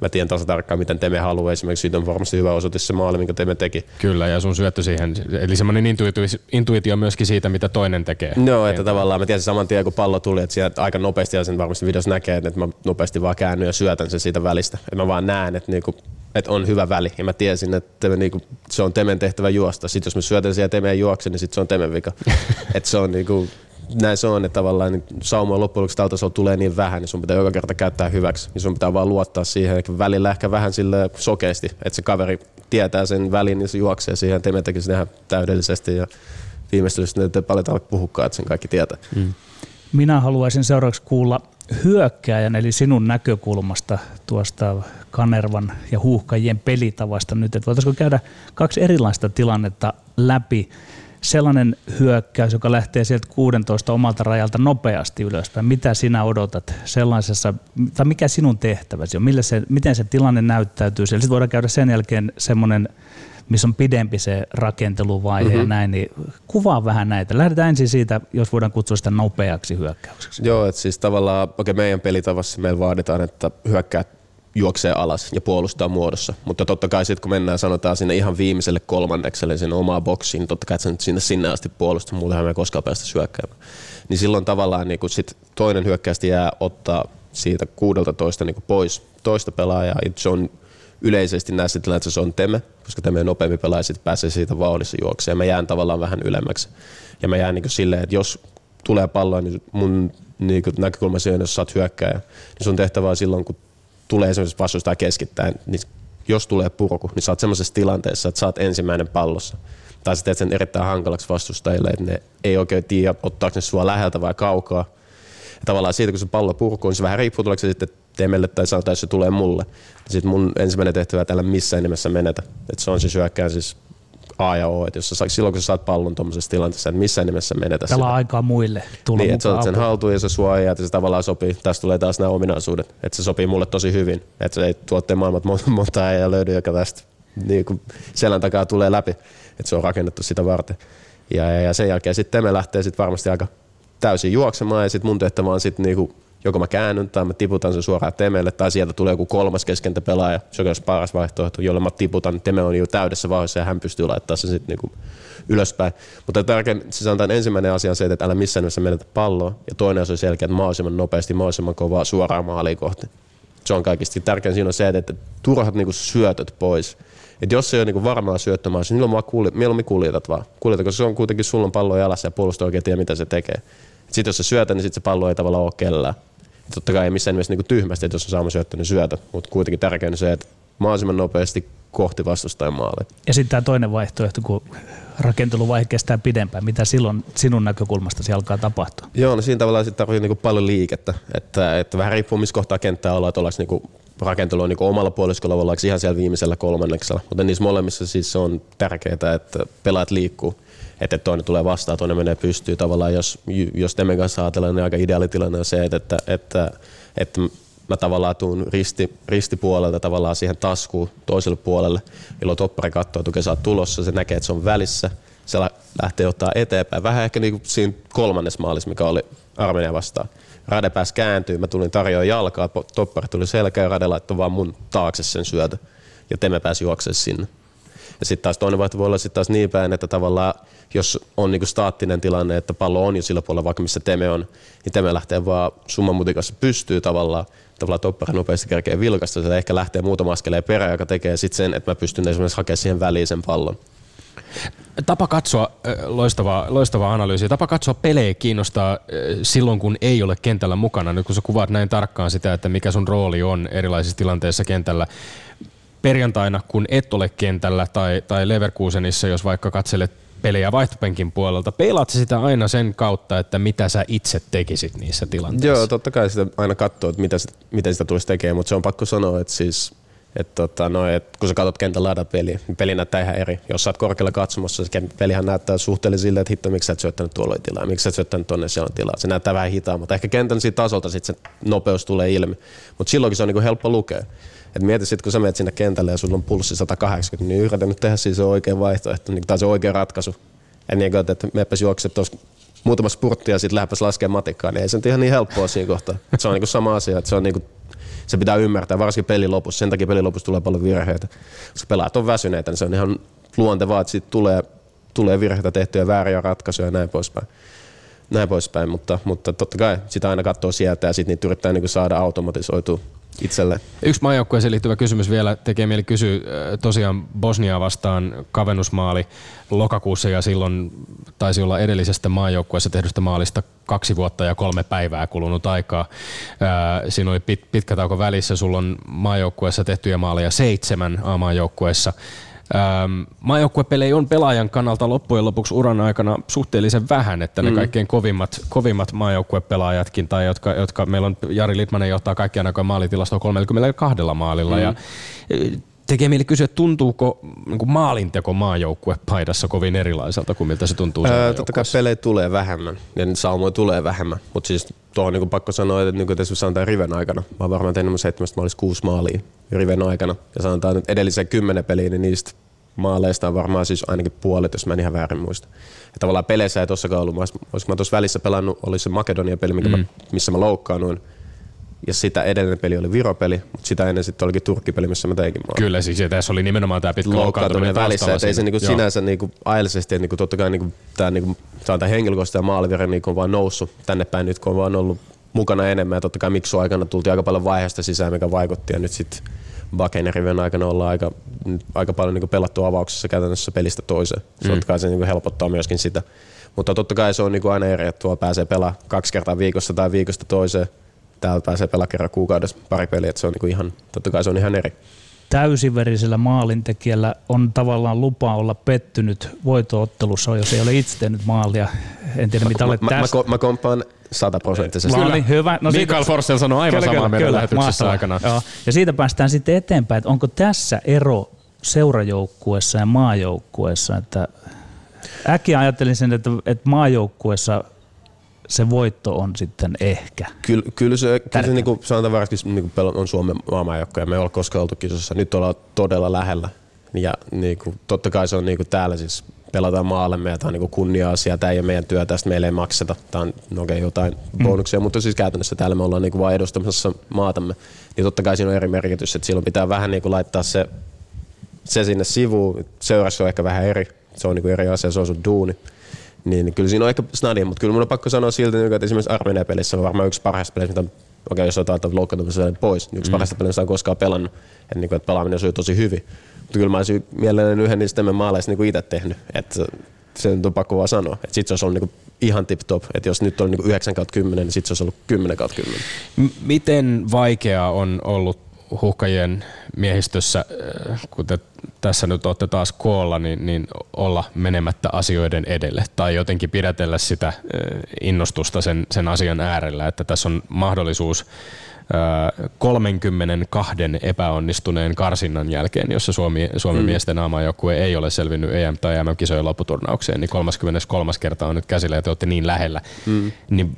D: mä tiedän taas tarkkaan, miten Teme haluaa. Esimerkiksi siitä on varmasti hyvä osoitus se maali, minkä Teme teki.
B: Kyllä, ja sun syöttö siihen, eli semmoinen intuitio, intuitio myöskin siitä, mitä toinen tekee.
D: No, että tavallaan mä tiesin saman tien, kun pallo tuli, että sieltä aika nopeasti, ja sen varmasti videossa näkee, että mä nopeasti vaan käännyn ja syötän sen siitä välistä. Että mä vaan näen, että niinku että on hyvä väli. Ja mä tiesin, että me, niinku, se on Temen tehtävä juosta. Sitten jos mä syötän siellä Temeen juokse, niin sitten se on Temen vika. että se on niinku, näin se on, että tavallaan niin sauma loppujen lopuksi tältä tulee niin vähän, niin sun pitää joka kerta käyttää hyväksi. Niin sun pitää vaan luottaa siihen, että välillä ehkä vähän sille sokeasti, että se kaveri tietää sen välin, niin se juoksee siihen. Teme tekisi ihan täydellisesti ja viimeistelystä ei paljon puhukaan, että sen kaikki tietää. Mm.
C: Minä haluaisin seuraavaksi kuulla hyökkääjän, eli sinun näkökulmasta tuosta Kanervan ja huuhkajien pelitavasta nyt, että voitaisiinko käydä kaksi erilaista tilannetta läpi. Sellainen hyökkäys, joka lähtee sieltä 16 omalta rajalta nopeasti ylöspäin. Mitä sinä odotat sellaisessa, tai mikä sinun tehtäväsi on, Mille se, miten se tilanne näyttäytyy. Sitten voidaan käydä sen jälkeen semmoinen missä on pidempi se rakenteluvaihe mm-hmm. ja näin, niin kuvaa vähän näitä. Lähdetään ensin siitä, jos voidaan kutsua sitä nopeaksi hyökkäykseksi.
D: Joo, että siis tavallaan okay, meidän pelitavassa meillä vaaditaan, että hyökkäät juoksee alas ja puolustaa muodossa. Mutta totta kai sitten kun mennään sanotaan sinne ihan viimeiselle kolmannekselle sinne omaa boksiin, niin totta kai että nyt sinne, sinne asti puolustaa, muullehan me ei koskaan päästä syökkäämään. Niin silloin tavallaan niin kun sit toinen hyökkäystä jää ottaa siitä 16 niin pois toista pelaajaa. Se on yleisesti näissä tilanteissa on Teme, koska Teme nopeampi pelaaja, sitten pääsee siitä vauhdissa juokseen. Mä jään tavallaan vähän ylemmäksi. Ja mä jään niin silleen, että jos tulee palloa, niin mun niin näkökulma siihen, jos sä oot hyökkääjä, niin sun tehtävä on silloin, kun tulee esimerkiksi vastustaja keskittäin, niin jos tulee purku, niin sä oot semmoisessa tilanteessa, että sä oot ensimmäinen pallossa. Tai sä teet sen erittäin hankalaksi vastustajille, että ne ei oikein tiedä, ottaako ne sua läheltä vai kaukaa. Ja tavallaan siitä, kun se pallo purkuu, niin se vähän riippuu, tuleeko se sitten Temelle tai sanotaan, että se tulee mulle. Sitten mun ensimmäinen tehtävä tällä missään nimessä menetä. Että se on siis hyökkään siis A ja O, että jos sä, silloin kun sä saat pallon tuommoisessa tilanteessa, että missään nimessä menetä
C: Tällä sitä. aikaa muille
D: tulla Niin, että sä sen haltuun ja se suojaa, että se tavallaan sopii. Tästä tulee taas nämä ominaisuudet, että se sopii mulle tosi hyvin. Että se ei tuotteen maailmat monta, monta ja löydy, joka tästä niin kuin selän takaa tulee läpi. Että se on rakennettu sitä varten. Ja, ja, ja sen jälkeen sitten me lähtee sitten varmasti aika täysin juoksemaan ja sitten mun tehtävä on sitten niinku joko mä käännyn tai mä tiputan sen suoraan Temelle tai sieltä tulee joku kolmas keskentäpelaaja, se on paras vaihtoehto, jolle mä tiputan, Teme on jo täydessä vauhdissa ja hän pystyy laittamaan sen sitten niinku ylöspäin. Mutta tärkein, siis on ensimmäinen asia on se, että älä missään nimessä menetä palloa ja toinen asia on selkeä, että mahdollisimman nopeasti, mahdollisimman kovaa suoraan maaliin kohti. Se on kaikista tärkein siinä on se, että turhat niinku syötöt pois. Et jos se ei ole niinku varmaa syöttömää, niin silloin mä kuljet, mieluummin kuljetat vaan. Kuljetat, koska se on kuitenkin sulla on pallo jalassa ja puolustaa oikein tiedä, mitä se tekee. Sitten jos se syötä, niin sitten se pallo ei tavallaan ole kellään totta kai ei missään nimessä niin tyhmästi, että jos on saama syöttö, niin syötä, mutta kuitenkin tärkeää on se, että mahdollisimman nopeasti kohti vastustajan maalle.
C: Ja sitten tämä toinen vaihtoehto, kun rakenteluvaihe kestää pidempään, mitä silloin sinun näkökulmastasi alkaa tapahtua?
D: Joo, no siinä tavallaan sitten tarvitsee niin paljon liikettä, että, että vähän riippuu missä kohtaa kenttää ollaan, että ollaanko niin rakentelu on niin omalla puoliskolla, ollaanko ihan siellä viimeisellä kolmanneksella, mutta niissä molemmissa siis on tärkeää, että pelaat liikkuu että toinen tulee vastaan, toinen menee pystyy. Tavallaan jos, jos Temen kanssa ajatellaan, niin aika ideaalitilanne on se, että, että, että, että mä tavallaan tuun risti, ristipuolelta tavallaan siihen taskuun toiselle puolelle, jolloin toppari katsoo, että sä oot tulossa, se näkee, että se on välissä, se lähtee ottaa eteenpäin. Vähän ehkä niin kuin siinä kolmannes maalissa, mikä oli Armenia vastaan. Rade pääsi kääntyy, mä tulin tarjoa jalkaa, toppari tuli selkä ja Rade laittoi vaan mun taakse sen syötä. Ja Teme pääsi juoksemaan sinne. Ja sitten taas toinen vaihtoehto voi olla sitten taas niin päin, että tavallaan jos on niinku staattinen tilanne, että pallo on jo sillä puolella, vaikka missä Teme on, niin Teme lähtee vaan summan mutikassa pystyy tavallaan, tavallaan toppari nopeasti kerkee vilkasta, se ehkä lähtee muutama askeleen perään, joka tekee sitten sen, että mä pystyn esimerkiksi hakemaan siihen väliin sen pallon.
B: Tapa katsoa, loistava, loistava analyysi, tapa katsoa pelejä kiinnostaa silloin, kun ei ole kentällä mukana. Nyt kun sä kuvaat näin tarkkaan sitä, että mikä sun rooli on erilaisissa tilanteissa kentällä, perjantaina, kun et ole kentällä tai, tai Leverkusenissa, jos vaikka katselet pelejä vaihtopenkin puolelta, peilaat sitä aina sen kautta, että mitä sä itse tekisit niissä tilanteissa?
D: Joo, totta kai sitä aina katsoo, että mitä, miten sitä tulisi tekemään, mutta se on pakko sanoa, että siis että tota, no, et kun sä katsot kentän peliä, niin peli näyttää ihan eri. Jos sä oot korkealla katsomassa, se pelihän näyttää suhteellisen silleen, että hitto, miksi sä et syöttänyt tuolla tilaa, miksi sä et syöttänyt tonne siellä tilaa. Se näyttää vähän hitaa, mutta ehkä kentän siitä tasolta sit se nopeus tulee ilmi. Mutta silloinkin se on niinku helppo lukea. Et mieti sitten, kun sä menet sinne kentälle ja sulla on pulssi 180, niin yritä nyt tehdä siis se oikea vaihtoehto, niin, tai se oikea ratkaisu. Ja niin kuin, että meepäs juokset tuossa muutama spurtti ja sitten lähdepäs laskemaan matikkaa, niin ei se nyt ihan niin helppoa siinä kohtaa. Et se on niin kuin sama asia, että se on niin kuin, se pitää ymmärtää, varsinkin pelin lopussa. Sen takia pelin lopussa tulee paljon virheitä. Koska pelaajat on väsyneitä, niin se on ihan luontevaa, että siitä tulee, tulee virheitä tehtyä vääriä ratkaisuja ja näin poispäin. Näin poispäin, mutta, mutta totta kai sitä aina katsoo sieltä ja sitten niitä yrittää niin kuin saada automatisoitua itselle.
B: Yksi maajoukkueeseen liittyvä kysymys vielä tekee mieli kysyä tosiaan Bosniaa vastaan kavennusmaali lokakuussa ja silloin taisi olla edellisestä maajoukkueessa tehdystä maalista kaksi vuotta ja kolme päivää kulunut aikaa. Siinä oli pit, pitkä tauko välissä, sulla on maajoukkueessa tehtyjä maaleja seitsemän A-maajoukkueessa. Ähm, maajoukkuepelejä on pelaajan kannalta loppujen lopuksi uran aikana suhteellisen vähän, että ne mm. kaikkein kovimmat, kovimmat maajoukkuepelaajatkin, tai jotka, jotka meillä on, Jari Litmanen johtaa kaikkiaan aikojen maalitilastoa 32 maalilla, mm. ja tekee mieli kysyä, että tuntuuko niin maalinteko maajoukkuepaidassa kovin erilaiselta kuin miltä se tuntuu öö,
D: Totta kai pelejä tulee vähemmän ja saumoja tulee vähemmän, mutta siis tuohon niin pakko sanoa, että niin kuin tässä sanotaan Riven aikana, mä oon varmaan tehnyt seitsemästä maalista kuusi maalia Riven aikana ja sanotaan, että edellisen kymmenen peliä, niin niistä maaleista on varmaan siis ainakin puolet, jos mä en ihan väärin muista. Ja tavallaan peleissä ei tossakaan ollut. Olisiko mä tuossa välissä pelannut, oli se Makedonia peli, mm. mä, missä mä loukkaannuin ja sitä edellinen peli oli Viropeli, mutta sitä ennen sitten olikin Turkkipeli, missä mä teinkin maan.
B: Kyllä, siis tässä oli nimenomaan tämä pitkä loukkaantuminen
D: välissä, että ei se niinku sinänsä niinku ajallisesti, että niinku totta kai niinku, tämä niinku, henkilökohtaisesti ja maalivire niinku on vaan noussut tänne päin nyt, kun on vaan ollut mukana enemmän ja totta kai Miksu aikana tultiin aika paljon vaiheesta sisään, mikä vaikutti ja nyt sitten Bakeneriven aikana ollaan aika, aika paljon niinku pelattu avauksessa käytännössä pelistä toiseen. Se mm. totta kai se niinku helpottaa myöskin sitä. Mutta totta kai se on niinku aina eri, että tuolla pääsee pelaamaan kaksi kertaa viikossa tai viikosta toiseen täällä pääsee pelaa kerran kuukaudessa pari peliä, että se on niinku ihan, totta kai se on ihan eri.
C: Täysiverisellä maalintekijällä on tavallaan lupa olla pettynyt voitoottelussa, jos ei ole itse tehnyt maalia. En tiedä, mitä olet
D: mä,
C: tästä.
D: Mä, mä, mä komppaan sataprosenttisesti.
B: Kyllä, niin, hyvä. No Mikael Forssell sanoi aivan kyllä, samaa meidän kyllä, lähetyksessä aikana.
C: Joo. Ja siitä päästään sitten eteenpäin, että onko tässä ero seurajoukkuessa ja maajoukkuessa, että äkkiä ajattelin sen, että, että maajoukkuessa se voitto on sitten ehkä.
D: Kyllä, kyllä se, kyllä se niin kuin sanotaan varmasti niin kuin on Suomen maailmanjoukkoja. Me ei ole koskaan oltu kisossa. Nyt ollaan todella lähellä. Ja niin kuin, totta kai se on niin kuin täällä siis pelataan maallemme ja tämä on niin kunnia-asia. Tämä ei ole meidän työ, tästä meille ei makseta. Tämä on no okay, jotain mm. bonuksia, mutta siis käytännössä täällä me ollaan niin kuin vain edustamassa maatamme. Niin totta kai siinä on eri merkitys, että silloin pitää vähän niin kuin laittaa se, se sinne sivuun. Seurassa on ehkä vähän eri. Se on niin kuin eri asia, se on sun duuni. Niin, kyllä siinä on ehkä snadia, mutta kyllä mun on pakko sanoa silti, niin että esimerkiksi Armenian pelissä on varmaan yksi parhaista peleistä, mitä okei, jos otetaan loukkaantumisen pois, niin yksi mm. parhaista peleistä on koskaan pelannut. Et, niin kuin, että pelaaminen sujuu tosi hyvin. Mutta kyllä mä olisin mielelläni yhden niistä maaleista niin itse tehnyt. Että se on pakko vaan sanoa. Että sit se olisi ollut niin ihan tip-top. Että jos nyt on niin 9 10, niin sit se olisi ollut 10 10.
B: M- miten vaikeaa on ollut huhkajien miehistössä, äh, kuten tässä nyt olette taas koolla, niin, niin olla menemättä asioiden edelle tai jotenkin pidätellä sitä äh, innostusta sen, sen asian äärellä, että tässä on mahdollisuus 32 epäonnistuneen karsinnan jälkeen, jossa Suomi, Suomen mm. miesten aamajoukkue ei ole selvinnyt EM- tai MM-kisojen lopputurnaukseen, niin 33. kerta on nyt käsillä ja te olette niin lähellä. Mm. Niin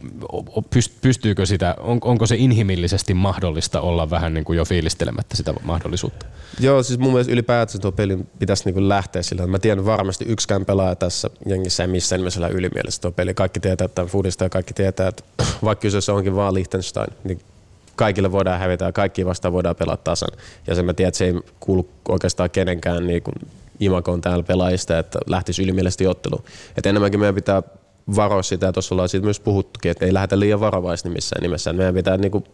B: pystyykö sitä, on, onko se inhimillisesti mahdollista olla vähän niin kuin jo fiilistelemättä sitä mahdollisuutta?
D: Joo, siis mun mielestä ylipäätään tuo peli pitäisi niin kuin lähteä sillä. Mä tiedän varmasti yksikään pelaaja tässä jengissä ei missään nimessä ylimielistä tuo peli. Kaikki tietää, että Foodista ja kaikki tietää, että vaikka kyseessä onkin vaan Liechtenstein, niin kaikille voidaan hävitä ja kaikki vastaan voidaan pelata tasan. Ja sen mä tiedän, että se ei kuulu oikeastaan kenenkään niin kuin imakoon täällä pelaajista, että lähtisi ylimielisesti otteluun. Et enemmänkin meidän pitää varoa sitä, ja tuossa ollaan siitä myös puhuttukin, että ei lähdetä liian varovaisesti missään nimessä. Meidän pitää niin kuin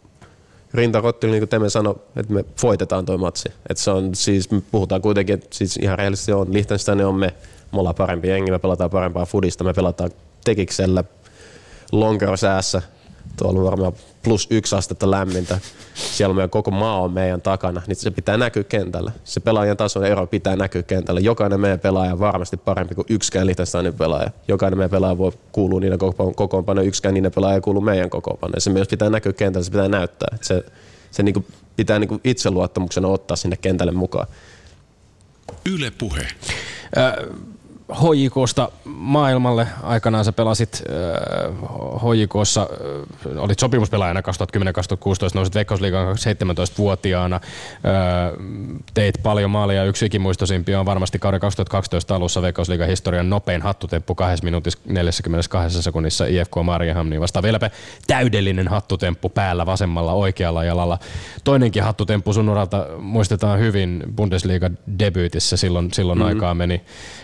D: rintarottelu, niin kuin Teme sanoi, että me voitetaan toi matsi. Että se on siis, me puhutaan kuitenkin, että siis ihan rehellisesti on, Liechtenstein on me, me ollaan parempi jengi, me pelataan parempaa fudista, me pelataan tekiksellä lonkerosäässä, tuolla on varmaan plus yksi astetta lämmintä. Siellä meidän koko maa on meidän takana, niin se pitää näkyä kentällä. Se pelaajan tason ero pitää näkyä kentällä. Jokainen meidän pelaaja on varmasti parempi kuin yksikään Liechtensteinin pelaaja. Jokainen meidän pelaaja voi kuulua niiden kokoonpano, yksikään niiden pelaaja kuuluu meidän kokoonpano. Se myös pitää näkyä kentällä, se pitää näyttää. Se, se niinku pitää niinku itseluottamuksena ottaa sinne kentälle mukaan.
E: Yle puhe.
B: Äh, HJKsta maailmalle. Aikanaan sä pelasit äh, HJKssa, äh, olit sopimuspelaajana 2010-2016, nousit Veikkausliigan 17-vuotiaana. Äh, teit paljon maalia, yksi ikimuistoisimpia on varmasti kauden 2012 alussa Veikkausliigan historian nopein hattutemppu 2 minuutissa 42 sekunnissa IFK Mariehamniin vastaan. Vieläpä täydellinen hattutemppu päällä vasemmalla oikealla jalalla. Toinenkin hattutemppu sun uralta muistetaan hyvin Bundesliga debyytissä silloin, silloin mm-hmm. aikaa meni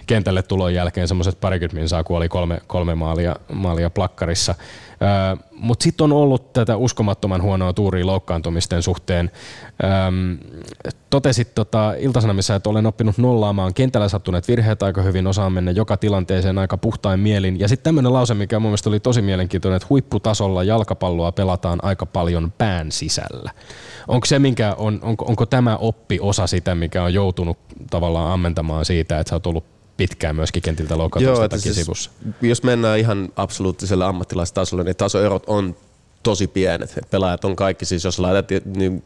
B: kentälle tulon jälkeen semmoiset parikymmentä minsaa, kun oli kolme, kolme maalia, maalia plakkarissa. Mutta sitten on ollut tätä uskomattoman huonoa tuuria loukkaantumisten suhteen. Öö, totesit tota Iltasanomissa, että olen oppinut nollaamaan kentällä sattuneet virheet aika hyvin, osaan mennä joka tilanteeseen aika puhtain mielin. Ja sitten tämmöinen lause, mikä mun mielestä oli tosi mielenkiintoinen, että huipputasolla jalkapalloa pelataan aika paljon pään sisällä. Onko se, minkä on, onko, onko tämä oppi osa sitä, mikä on joutunut tavallaan ammentamaan siitä, että sä oot ollut pitkään myöskin kentiltä loukkaantumista takia siis, sivussa?
D: Jos mennään ihan absoluuttiselle ammattilaistasolle, niin tasoerot on tosi pienet. Et pelaajat on kaikki, siis jos laitat, niin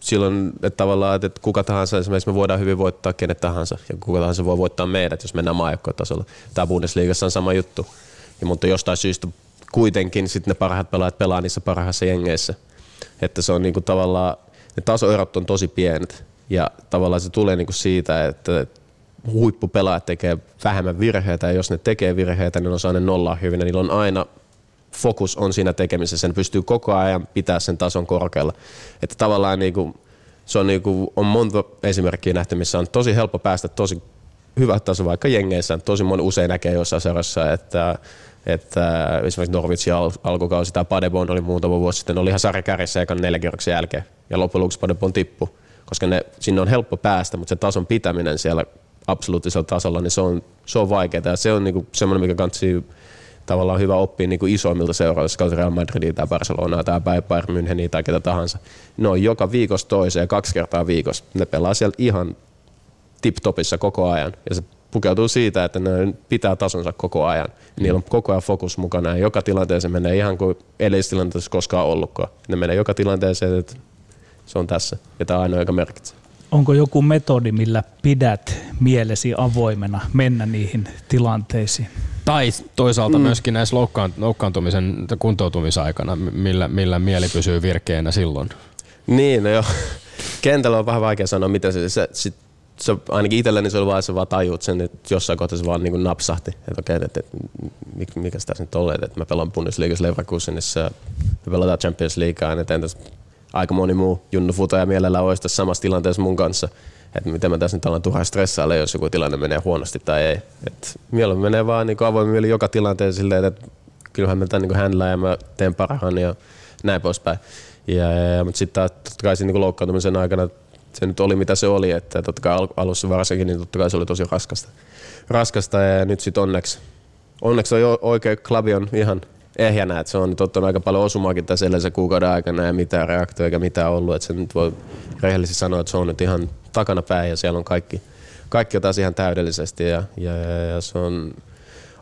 D: silloin, että tavallaan, että kuka tahansa, esimerkiksi me voidaan hyvin voittaa kenet tahansa, ja kuka tahansa voi voittaa meidät, jos mennään tasolla. Tämä Bundesliigassa on sama juttu. Ja, mutta jostain syystä kuitenkin sitten ne parhaat pelaajat pelaa niissä parhaissa jengeissä. Että se on niinku tavallaan, ne tasoerot on tosi pienet. Ja tavallaan se tulee niinku siitä, että huippupelaajat tekee vähemmän virheitä, ja jos ne tekee virheitä, niin ne osaa ne nollaa hyvin, ja niillä on aina fokus on siinä tekemisessä. Ne pystyy koko ajan pitää sen tason korkealla. Että tavallaan niinku, se on, niinku, on monta esimerkkiä nähty, missä on tosi helppo päästä tosi hyvä taso vaikka jengeissä. Tosi moni usein näkee jossain seurassa, että että esimerkiksi Norwichin al- alkukausi tai Padebon oli muutama vuosi sitten, oli ihan sarjakärjessä ekan neljä kierroksen jälkeen. Ja loppujen lopuksi Padebon tippu, koska ne, sinne on helppo päästä, mutta se tason pitäminen siellä absoluuttisella tasolla, niin se on, se on vaikeaa. Ja se on niinku semmoinen, mikä kansi tavallaan hyvä oppia niin kuin isoimmilta seuroilta, jos Real Madridia tai Barcelonaa tai Bayern Müncheniä tai ketä tahansa. Ne on joka viikossa toiseen kaksi kertaa viikossa. Ne pelaa siellä ihan tip-topissa koko ajan. Ja se pukeutuu siitä, että ne pitää tasonsa koko ajan. Niillä on koko ajan fokus mukana ja joka tilanteeseen menee ihan kuin edellistilanteessa koskaan ollutkaan. Ne menee joka tilanteeseen, että se on tässä ja tämä on ainoa, joka merkitsee.
C: Onko joku metodi, millä pidät mielesi avoimena mennä niihin tilanteisiin?
B: Tai toisaalta mm. myöskin näissä loukkaantumisen kuntoutumisaikana, millä, millä mieli pysyy virkeänä silloin?
D: Niin, no joo. Kentällä on vähän vaikea sanoa, mitä se, se, se, se ainakin itselleni se oli vaan, se vaan tajuut sen, että jossain kohtaa se vaan niin kuin napsahti, että okei, että, että mikä, mikä sitä nyt oli, että mä pelaan Bundesliigassa Leverkusenissa, me pelataan Champions Leaguea, että entäs aika moni muu Junnu ja mielellään olisi tässä samassa tilanteessa mun kanssa – että miten mä tässä nyt alan turhaan stressailla, jos joku tilanne menee huonosti tai ei. Et mieluummin menee vaan niin avoimin joka tilanteen silleen, että kyllähän mä tämän niin händlään ja mä teen parhaan ja näin poispäin. Ja, ja, ja, mutta sitten totta kai siinä niin loukkaantumisen aikana se nyt oli mitä se oli, että totta kai alussa varsinkin, niin totta kai se oli tosi raskasta. raskasta ja nyt sitten onneksi, onneksi on oikein klabi on ihan ehjänä, että se on nyt aika paljon osumaakin tässä edellisen kuukauden aikana ja mitään reaktioita eikä mitään ollut, että se nyt voi rehellisesti sanoa, että se on nyt ihan takana päin ja siellä on kaikki, kaikki jotain ihan täydellisesti ja, ja, ja, ja se on,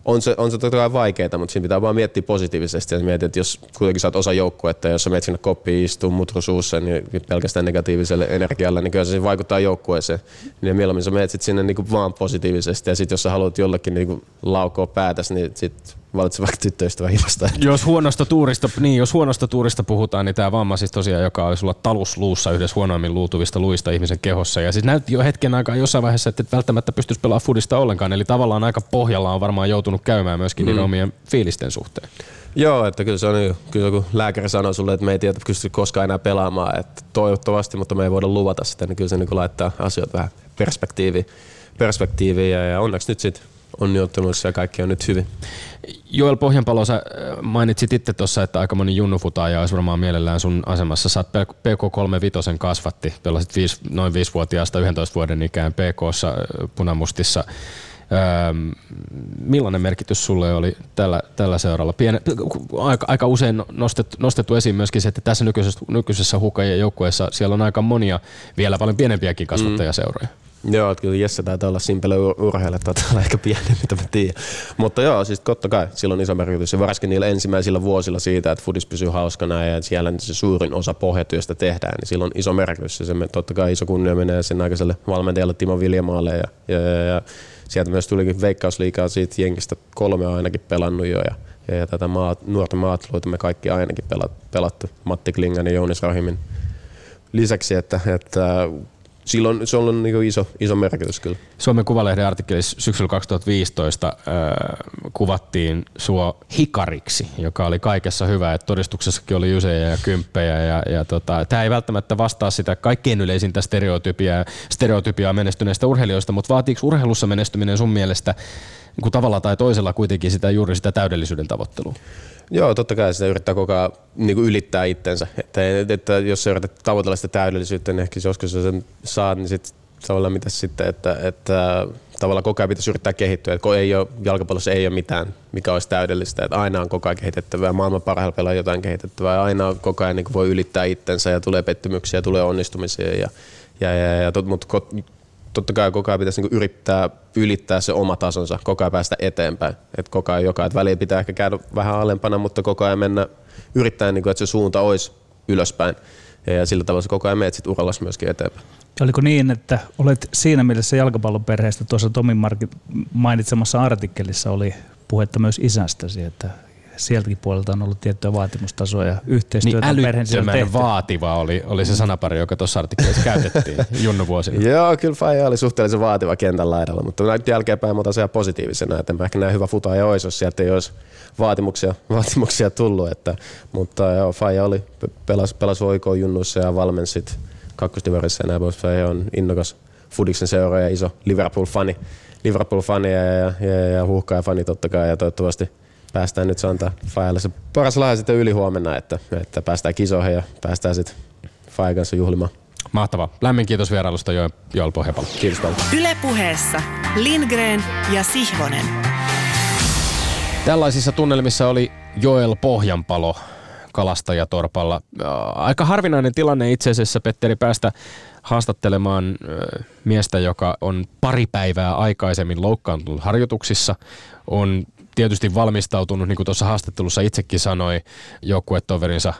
D: on se, on se totta kai vaikeaa, mutta siinä pitää vaan miettiä positiivisesti. Ja mietit, että jos kuitenkin saat osa joukkuetta, jos sä menet sinne koppiin istuu mutru suussa, niin pelkästään negatiiviselle energialle, niin kyllä se vaikuttaa joukkueeseen. Niin mieluummin sä menet sinne niin vaan positiivisesti. Ja sitten jos sä haluat jollekin niin laukoa päätäsi, niin sit valitse vaikka tyttöystävän ilmasta.
B: Jos huonosta tuurista, niin, jos huonosta tuurista puhutaan, niin tämä vamma siis tosiaan, joka olisi sulla talusluussa yhdessä huonoimmin luutuvista luista ihmisen kehossa. Ja siis näytti jo hetken aikaa jossain vaiheessa, että et välttämättä pystyisi pelaamaan fudista ollenkaan. Eli tavallaan aika pohjalla on varmaan joutunut käymään myöskin mm. niiden omien fiilisten suhteen.
D: Joo, että kyllä se on, kyllä kun lääkäri sanoo sulle, että me ei tiedä, että pysty koskaan enää pelaamaan, että toivottavasti, mutta me ei voida luvata sitä, niin kyllä se niin laittaa asiat vähän perspektiiviin, perspektiiviin ja, ja onneksi nyt sitten onnitteluissa ja kaikki on nyt hyvin.
B: Joel Pohjanpalo, sä äh, mainitsit itse tuossa, että aika moni junnufutaaja olisi varmaan mielellään sun asemassa. Sä oot PK35 kasvatti, pelasit viis, noin 5-vuotiaasta 11 vuoden ikään PKssa äh, punamustissa. Öö, millainen merkitys sulle oli tällä, tällä seuralla? Piene, aika, aika usein nostettu, nostettu esiin myöskin se, että tässä nykyisessä, nykyisessä hukajien joukkueessa siellä on aika monia vielä paljon pienempiäkin kasvattajaseuroja. Mm.
D: Joo, että kyllä Jesse taitaa olla simpele urheilija, taitaa olla ehkä pieni, mitä mä tiedän. Mutta joo, siis totta kai sillä on iso merkitys. Ja varsinkin niillä ensimmäisillä vuosilla siitä, että fudis pysyy hauskana ja siellä se suurin osa pohjatyöstä tehdään, niin sillä on iso merkitys. Ja se totta kai iso kunnia menee sen aikaiselle valmentajalle Timo Viljamaalle. Ja, ja, ja, ja sieltä myös tulikin veikkausliikaa siitä jengistä kolme on ainakin pelannut jo. Ja, ja, ja tätä maat, nuorten maatluita me kaikki ainakin pelattu. Matti Klingan ja Joonis Rahimin lisäksi, että, että silloin se on niin iso, iso merkitys kyllä.
B: Suomen Kuvalehden artikkelissa syksyllä 2015 äh, kuvattiin sua hikariksi, joka oli kaikessa hyvä. Et todistuksessakin oli jysejä ja kymppejä. Ja, ja tota, Tämä ei välttämättä vastaa sitä kaikkein yleisintä stereotypiaa, stereotypiaa menestyneistä urheilijoista, mutta vaatiiko urheilussa menestyminen sun mielestä niin tavalla tai toisella kuitenkin sitä, juuri sitä täydellisyyden tavoittelua?
D: Joo, totta kai sitä yrittää koko ajan niin kuin ylittää itsensä. Että, että jos yrität tavoitella sitä täydellisyyttä, niin ehkä joskus sen saat, niin sit tavallaan mitä sitten, että, että tavallaan koko ajan pitäisi yrittää kehittyä. Että ei ole, jalkapallossa ei ole mitään, mikä olisi täydellistä. Että aina on koko ajan kehitettävää, maailman parhailla pelaajilla jotain kehitettävää ja aina koko ajan niin voi ylittää itsensä ja tulee pettymyksiä, tulee onnistumisia. Ja, ja, ja, ja mutta totta kai koko ajan pitäisi niin yrittää ylittää se oma tasonsa, koko ajan päästä eteenpäin. Et koko ajan joka, että väliin pitää ehkä käydä vähän alempana, mutta koko ajan mennä yrittää, niin kuin, että se suunta olisi ylöspäin. Ja, ja sillä tavalla koko ajan menet sit urallas myöskin eteenpäin.
C: Oliko niin, että olet siinä mielessä jalkapalloperheestä tuossa Tomin mainitsemassa artikkelissa oli puhetta myös isästäsi, että sieltäkin puolelta on ollut tiettyä vaatimustasoa ja yhteistyötä
B: niin älyttömän vaativa oli, oli se sanapari, joka tuossa artikkelissa käytettiin Junnu vuosina.
D: Joo, kyllä Faija oli suhteellisen vaativa kentän laidalla, mutta nyt jälkeenpäin mä otan sen positiivisena, että mä ehkä näin hyvä ja olisi, jos sieltä ei olisi vaatimuksia, vaatimuksia tullut, että, mutta joo, Faija oli, pelasi, pelasi oikoon junnuissa ja valmensit kakkosdivarissa ja näin poispäin. on innokas Fudiksen seuraaja ja iso Liverpool-fani. Liverpool-fani ja, ja, ja, ja huuhkaaja-fani totta kai ja toivottavasti päästään nyt antaa Fajalle se paras lahja sitten yli huomenna, että, että päästään kisoihin ja päästään sitten Fajan kanssa juhlimaan.
B: Mahtavaa. Lämmin kiitos vierailusta Joel, Joel Pohjapalo.
D: Kiitos paljon.
A: Yle puheessa Lindgren ja Sihvonen.
B: Tällaisissa tunnelmissa oli Joel Pohjanpalo kalastajatorpalla. Aika harvinainen tilanne itse asiassa, Petteri, päästä haastattelemaan miestä, joka on pari päivää aikaisemmin loukkaantunut harjoituksissa, on tietysti valmistautunut, niin kuin tuossa haastattelussa itsekin sanoi, joukkuetoverinsa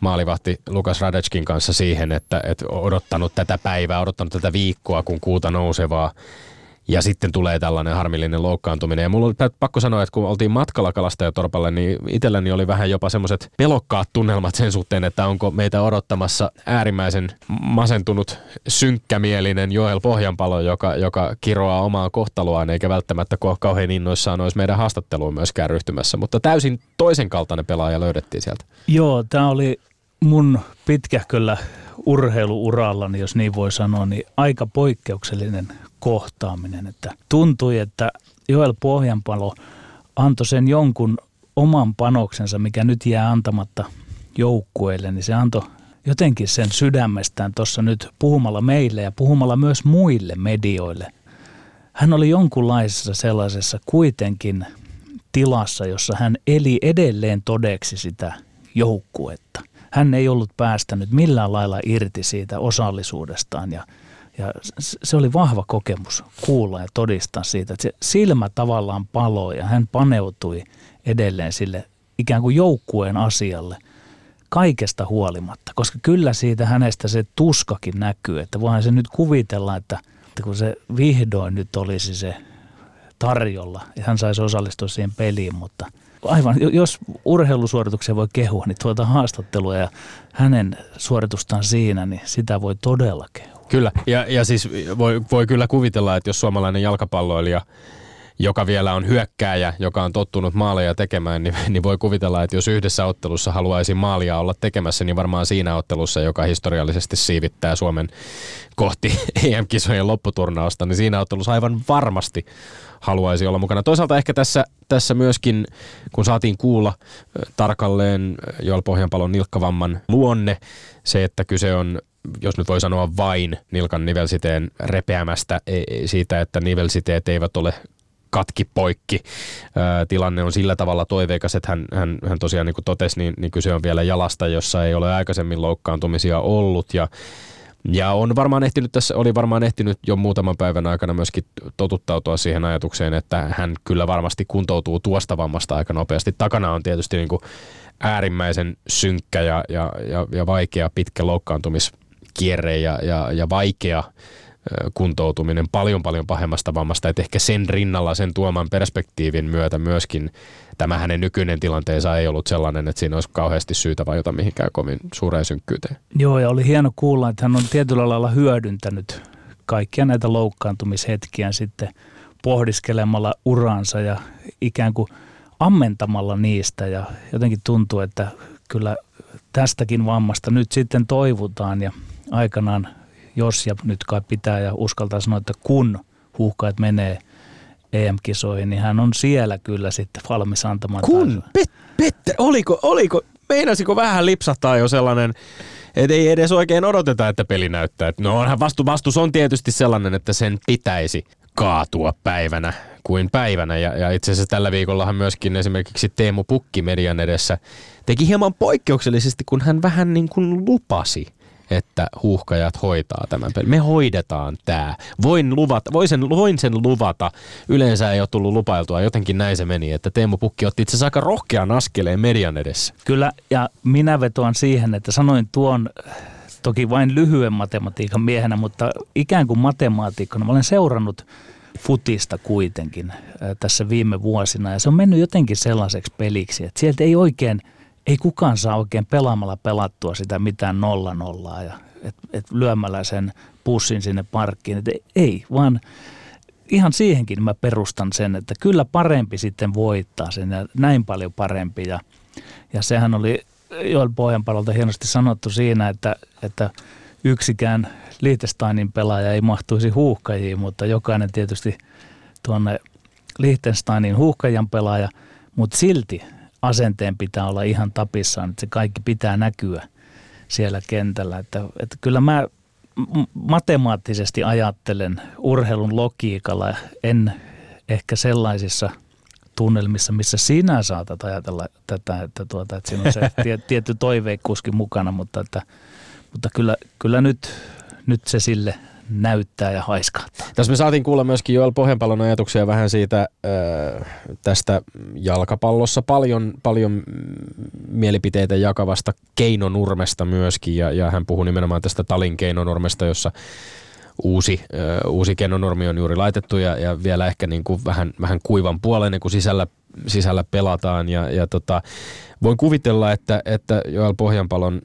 B: maalivahti Lukas Radetskin kanssa siihen, että, että odottanut tätä päivää, odottanut tätä viikkoa, kun kuuta nousevaa ja sitten tulee tällainen harmillinen loukkaantuminen. Ja mulla on pakko sanoa, että kun oltiin matkalla kalastajatorpalle, niin itselläni oli vähän jopa semmoiset pelokkaat tunnelmat sen suhteen, että onko meitä odottamassa äärimmäisen masentunut, synkkämielinen Joel Pohjanpalo, joka, joka kiroaa omaa kohtaloaan, eikä välttämättä kauhean innoissaan olisi meidän haastatteluun myöskään ryhtymässä. Mutta täysin toisen kaltainen pelaaja löydettiin sieltä.
C: Joo, tämä oli mun pitkähköllä urheiluurallani, jos niin voi sanoa, niin aika poikkeuksellinen kohtaaminen. Että tuntui, että Joel Pohjanpalo antoi sen jonkun oman panoksensa, mikä nyt jää antamatta joukkueelle, niin se antoi jotenkin sen sydämestään tuossa nyt puhumalla meille ja puhumalla myös muille medioille. Hän oli jonkunlaisessa sellaisessa kuitenkin tilassa, jossa hän eli edelleen todeksi sitä joukkuetta. Hän ei ollut päästänyt millään lailla irti siitä osallisuudestaan ja ja se oli vahva kokemus kuulla ja todistaa siitä, että se silmä tavallaan paloi ja hän paneutui edelleen sille ikään kuin joukkueen asialle kaikesta huolimatta. Koska kyllä siitä hänestä se tuskakin näkyy, että voihan se nyt kuvitella, että, että kun se vihdoin nyt olisi se tarjolla ja hän saisi osallistua siihen peliin, mutta aivan, jos urheilusuorituksia voi kehua, niin tuota haastattelua ja hänen suoritustaan siinä, niin sitä voi todella kehua.
B: Kyllä, ja, ja siis voi, voi kyllä kuvitella, että jos suomalainen jalkapalloilija joka vielä on hyökkääjä, joka on tottunut maaleja tekemään, niin, niin voi kuvitella, että jos yhdessä ottelussa haluaisi maalia olla tekemässä, niin varmaan siinä ottelussa, joka historiallisesti siivittää Suomen kohti EM-kisojen lopputurnausta, niin siinä ottelussa aivan varmasti haluaisi olla mukana. Toisaalta ehkä tässä, tässä myöskin, kun saatiin kuulla tarkalleen Joel Pohjanpalon nilkkavamman luonne, se, että kyse on jos nyt voi sanoa vain nilkan nivelsiteen repeämästä e, e, siitä, että nivelsiteet eivät ole katki poikki. tilanne on sillä tavalla toiveikas, että hän, hän, hän tosiaan niin kuin totesi, niin, niin kyse on vielä jalasta, jossa ei ole aikaisemmin loukkaantumisia ollut ja ja on varmaan ehtinyt tässä, oli varmaan ehtinyt jo muutaman päivän aikana myöskin totuttautua siihen ajatukseen, että hän kyllä varmasti kuntoutuu tuosta vammasta aika nopeasti. Takana on tietysti niin kuin äärimmäisen synkkä ja, ja, ja, ja vaikea pitkä loukkaantumiskierre ja, ja, ja vaikea kuntoutuminen paljon paljon pahemmasta vammasta, että ehkä sen rinnalla sen tuoman perspektiivin myötä myöskin tämä hänen nykyinen tilanteensa ei ollut sellainen, että siinä olisi kauheasti syytä vajota mihinkään kovin suureen synkkyyteen.
C: Joo, ja oli hieno kuulla, että hän on tietyllä lailla hyödyntänyt kaikkia näitä loukkaantumishetkiä sitten pohdiskelemalla uransa ja ikään kuin ammentamalla niistä ja jotenkin tuntuu, että kyllä tästäkin vammasta nyt sitten toivutaan ja aikanaan jos ja nyt kai pitää ja uskaltaa sanoa, että kun huuhkajat menee EM-kisoihin, niin hän on siellä kyllä sitten valmis antamaan
B: Kun? Pet- Petter, oliko, oliko, meinasiko vähän lipsahtaa jo sellainen Et ei edes oikein odoteta, että peli näyttää. No onhan vastu, vastus on tietysti sellainen, että sen pitäisi kaatua päivänä kuin päivänä. Ja, ja itse asiassa tällä viikollahan myöskin esimerkiksi Teemu Pukki median edessä teki hieman poikkeuksellisesti, kun hän vähän niin kuin lupasi että huuhkajat hoitaa tämän pelin. Me hoidetaan tämä. Voin, luvata, voin, sen, voin sen luvata. Yleensä ei ole tullut lupailtua. Jotenkin näin se meni, että Teemu Pukki otti itse asiassa aika rohkean askeleen median edessä.
C: Kyllä, ja minä vetoan siihen, että sanoin tuon toki vain lyhyen matematiikan miehenä, mutta ikään kuin matemaatikkona. Mä olen seurannut futista kuitenkin tässä viime vuosina ja se on mennyt jotenkin sellaiseksi peliksi, että sieltä ei oikein – ei kukaan saa oikein pelaamalla pelattua sitä mitään nolla nollaa ja et, et lyömällä sen pussin sinne parkkiin. Et ei, vaan ihan siihenkin mä perustan sen, että kyllä parempi sitten voittaa sen ja näin paljon parempi. Ja, ja sehän oli Joel Pohjanpalolta hienosti sanottu siinä, että, että yksikään Liechtensteinin pelaaja ei mahtuisi huuhkajiin, mutta jokainen tietysti tuonne Liechtensteinin huuhkajan pelaaja, mutta silti asenteen pitää olla ihan tapissaan, että se kaikki pitää näkyä siellä kentällä. Että, että kyllä mä matemaattisesti ajattelen urheilun logiikalla, en ehkä sellaisissa tunnelmissa, missä sinä saatat ajatella tätä, että, tuota, että siinä on se tietty toiveikkuuskin mukana, mutta, että, mutta kyllä, kyllä nyt, nyt se sille näyttää ja haiskahtaa.
B: Tässä me saatiin kuulla myöskin Joel Pohjanpallon ajatuksia vähän siitä tästä jalkapallossa paljon, paljon mielipiteitä jakavasta keinonurmesta myöskin ja, ja hän puhui nimenomaan tästä Talin keinonurmesta, jossa uusi, uusi keinonurmi on juuri laitettu ja, ja vielä ehkä niin kuin vähän, vähän kuivan puoleinen, kun sisällä, sisällä pelataan ja, ja tota, voin kuvitella, että, että Joel Pohjanpalon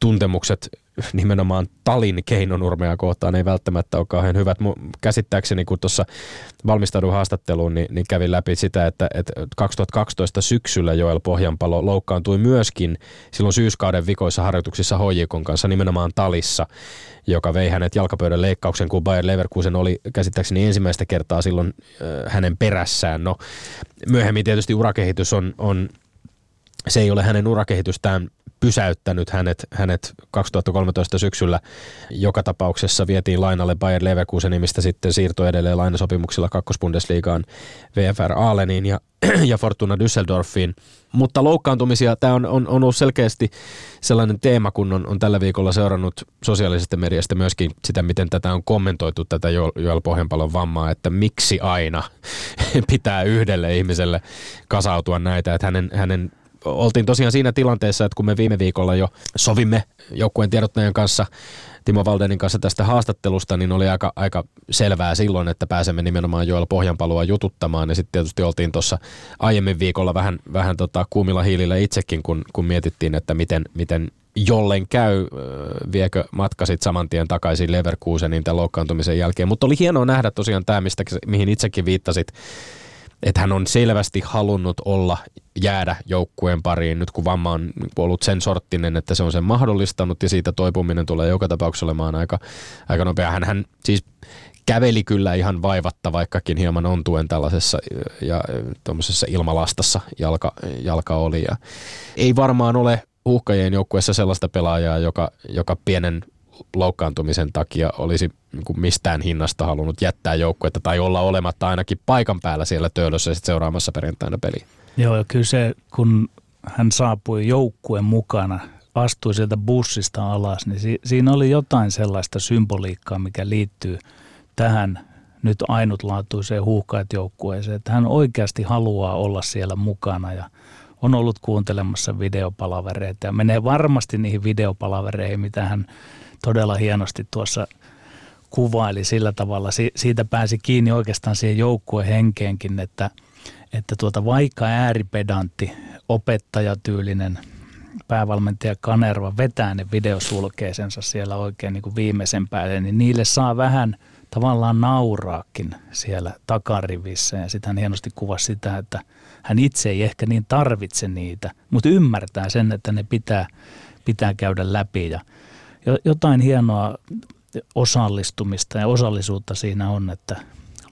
B: tuntemukset nimenomaan Talin keinonurmea kohtaan ei välttämättä ole kauhean hyvät. Käsittääkseni, kun tuossa valmistaudun haastatteluun, niin, niin kävin läpi sitä, että, että 2012 syksyllä Joel Pohjanpalo loukkaantui myöskin silloin syyskauden vikoissa harjoituksissa Hojikon kanssa nimenomaan Talissa, joka vei hänet jalkapöydän leikkauksen, kun Bayer Leverkusen oli käsittääkseni ensimmäistä kertaa silloin äh, hänen perässään. No, myöhemmin tietysti urakehitys on, on se ei ole hänen urakehitystään pysäyttänyt hänet, hänet 2013 syksyllä. Joka tapauksessa vietiin lainalle Bayer Leverkusen, mistä sitten siirtoi edelleen lainasopimuksilla kakkosbundesliigaan VFR Aaleniin ja, ja Fortuna Düsseldorfiin. Mutta loukkaantumisia, tämä on, on, on ollut selkeästi sellainen teema, kun on, on tällä viikolla seurannut sosiaalisesta mediasta myöskin sitä, miten tätä on kommentoitu, tätä Joel Pohjanpalon vammaa, että miksi aina pitää yhdelle ihmiselle kasautua näitä, että hänen, hänen oltiin tosiaan siinä tilanteessa, että kun me viime viikolla jo sovimme joukkueen tiedottajan kanssa, Timo Valdenin kanssa tästä haastattelusta, niin oli aika, aika selvää silloin, että pääsemme nimenomaan Joel Pohjanpalua jututtamaan. Ja sitten tietysti oltiin tuossa aiemmin viikolla vähän, vähän tota kuumilla hiilillä itsekin, kun, kun mietittiin, että miten, miten jollen käy, viekö matka sitten saman tien takaisin Leverkusenin tämän loukkaantumisen jälkeen. Mutta oli hienoa nähdä tosiaan tämä, mihin itsekin viittasit, että hän on selvästi halunnut olla, jäädä joukkueen pariin nyt kun vamma on ollut sen sorttinen, että se on sen mahdollistanut ja siitä toipuminen tulee joka tapauksessa olemaan aika, aika nopea. Hän, hän siis käveli kyllä ihan vaivatta, vaikkakin hieman ontuen tällaisessa ja tuommoisessa ilmalastassa jalka, jalka oli. Ja ei varmaan ole uhkajien joukkueessa sellaista pelaajaa, joka, joka pienen loukkaantumisen takia olisi niin mistään hinnasta halunnut jättää joukkuetta tai olla olematta ainakin paikan päällä siellä töölössä ja seuraamassa perjantaina peliä.
C: Joo, ja kyllä se, kun hän saapui joukkueen mukana, astui sieltä bussista alas, niin si- siinä oli jotain sellaista symboliikkaa, mikä liittyy tähän nyt ainutlaatuiseen huuhkaat joukkueeseen, että hän oikeasti haluaa olla siellä mukana ja on ollut kuuntelemassa videopalavereita ja menee varmasti niihin videopalavereihin, mitä hän todella hienosti tuossa kuvaili sillä tavalla. Si- siitä pääsi kiinni oikeastaan siihen joukkueen henkeenkin, että, että tuota, vaikka ääripedantti, opettajatyylinen päävalmentaja Kanerva vetää ne videosulkeisensa siellä oikein niin kuin viimeisen päälle, niin niille saa vähän tavallaan nauraakin siellä takarivissä. Ja sitten hän hienosti kuvasi sitä, että hän itse ei ehkä niin tarvitse niitä, mutta ymmärtää sen, että ne pitää, pitää käydä läpi. Ja jotain hienoa osallistumista ja osallisuutta siinä on, että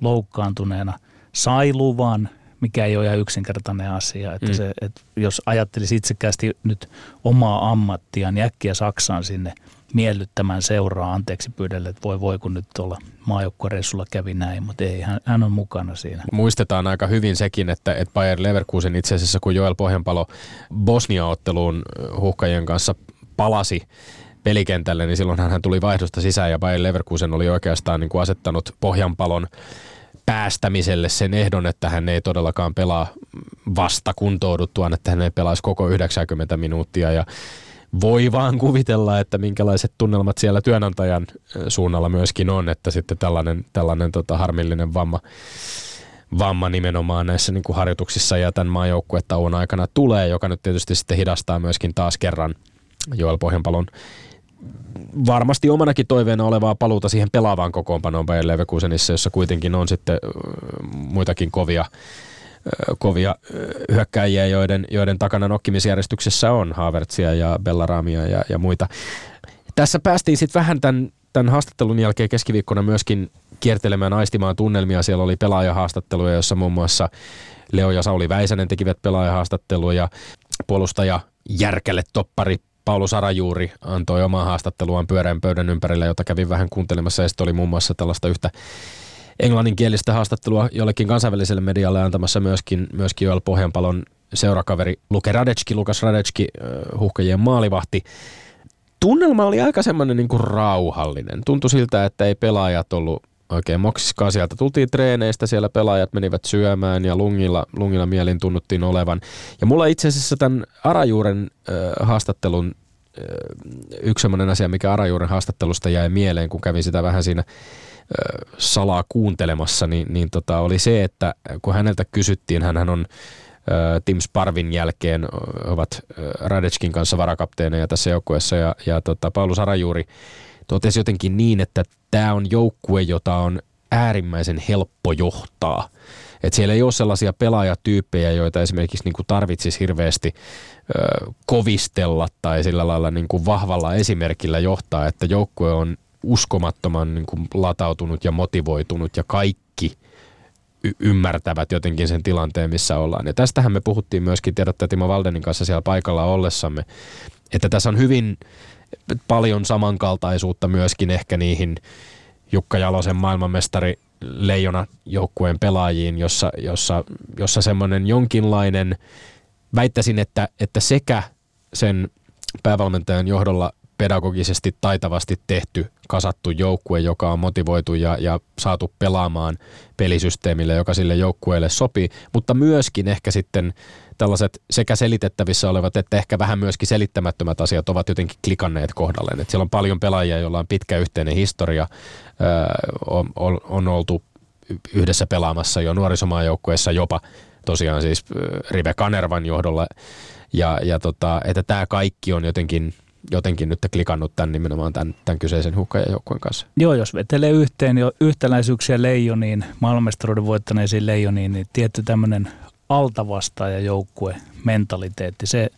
C: loukkaantuneena sai luvan mikä ei ole ihan yksinkertainen asia. Että
B: Mm.
C: se, että jos ajattelisi itsekästi nyt omaa ammattia, niin äkkiä Saksaan sinne miellyttämään seuraa anteeksi pyydelle, että voi voi kun nyt tuolla maajoukkuereissulla kävi näin, mutta ei, hän, hän on mukana siinä.
B: Muistetaan aika hyvin sekin, että, että Bayer Leverkusen itse asiassa, kun Joel Pohjanpalo Bosnia-otteluun huhkajien kanssa palasi pelikentälle, niin silloin hän tuli vaihdosta sisään ja Bayer Leverkusen oli oikeastaan niin kuin asettanut Pohjanpalon päästämiselle sen ehdon, että hän ei todellakaan pelaa vasta kuntouduttuaan, että hän ei pelaisi koko 90 minuuttia. Ja voi vaan kuvitella, että minkälaiset tunnelmat siellä työnantajan suunnalla myöskin on, että sitten tällainen, tällainen tota harmillinen vamma, vamma nimenomaan näissä niin kuin harjoituksissa ja tämän maajoukkuetauon aikana tulee, joka nyt tietysti sitten hidastaa myöskin taas kerran Joel Pohjanpalon varmasti omanakin toiveena olevaa paluuta siihen pelaavaan kokoonpanoon Bayer Leverkusenissa, jossa kuitenkin on sitten muitakin kovia kovia hyökkäjiä, joiden, joiden takana nokkimisjärjestyksessä on Havertzia ja Bellaramia ja, ja muita. Tässä päästiin sitten vähän tämän, tämän haastattelun jälkeen keskiviikkona myöskin kiertelemään aistimaan tunnelmia. Siellä oli pelaajahaastatteluja, jossa muun muassa Leo ja Sauli Väisänen tekivät pelaajahaastatteluja. Puolustaja Järkälle toppari Paulus Arajuuri antoi omaa haastatteluaan pyöreän pöydän ympärillä, jota kävin vähän kuuntelemassa. Ja oli muun muassa tällaista yhtä englanninkielistä haastattelua jollekin kansainväliselle medialle antamassa myöskin, myöskin Joel Pohjanpalon seurakaveri Luke Radecki, Lukas Radecki, huhkajien maalivahti. Tunnelma oli aika semmoinen niin kuin rauhallinen. Tuntui siltä, että ei pelaajat ollut oikein moksiskaan sieltä. Tultiin treeneistä, siellä pelaajat menivät syömään ja lungilla, lungilla mielin tunnuttiin olevan. Ja mulla itse asiassa tämän Arajuuren äh, haastattelun äh, yksi semmoinen asia, mikä Arajuuren haastattelusta jäi mieleen, kun kävin sitä vähän siinä ö, salaa kuuntelemassa, niin, niin tota, oli se, että kun häneltä kysyttiin, hän on Tim Sparvin jälkeen ovat Radetskin kanssa varakapteeneja tässä joukkueessa ja, ja tota, Paulus Arajuuri totesi jotenkin niin, että tämä on joukkue, jota on äärimmäisen helppo johtaa. Et siellä ei ole sellaisia pelaajatyyppejä, joita esimerkiksi niin kuin tarvitsisi hirveästi ö, kovistella tai sillä lailla niin kuin vahvalla esimerkillä johtaa, että joukkue on uskomattoman niin kuin latautunut ja motivoitunut ja kaikki y- ymmärtävät jotenkin sen tilanteen, missä ollaan. Ja tästähän me puhuttiin myöskin, tiedätte Timo Valdenin kanssa siellä paikalla ollessamme, että tässä on hyvin paljon samankaltaisuutta myöskin ehkä niihin Jukka Jalosen maailmanmestari leijona joukkueen pelaajiin, jossa, jossa, jossa semmoinen jonkinlainen, väittäisin, että, että sekä sen päävalmentajan johdolla pedagogisesti taitavasti tehty, kasattu joukkue, joka on motivoitu ja, ja saatu pelaamaan pelisysteemille, joka sille joukkueelle sopii, mutta myöskin ehkä sitten tällaiset sekä selitettävissä olevat että ehkä vähän myöskin selittämättömät asiat ovat jotenkin klikanneet kohdalleen. Et siellä on paljon pelaajia, joilla on pitkä yhteinen historia, on, on, on oltu yhdessä pelaamassa jo nuorisomaajoukkueessa jopa tosiaan siis Rive Kanervan johdolla ja, ja tota, että tämä kaikki on jotenkin jotenkin nyt klikannut tämän nimenomaan tämän, tämän kyseisen hukkajajoukkueen kanssa.
C: Joo, jos vetelee yhteen jo yhtäläisyyksiä leijoniin, maailmanmestaruuden voittaneisiin leijoniin, niin tietty tämmöinen altavastaaja-joukkue mentaliteetti, se,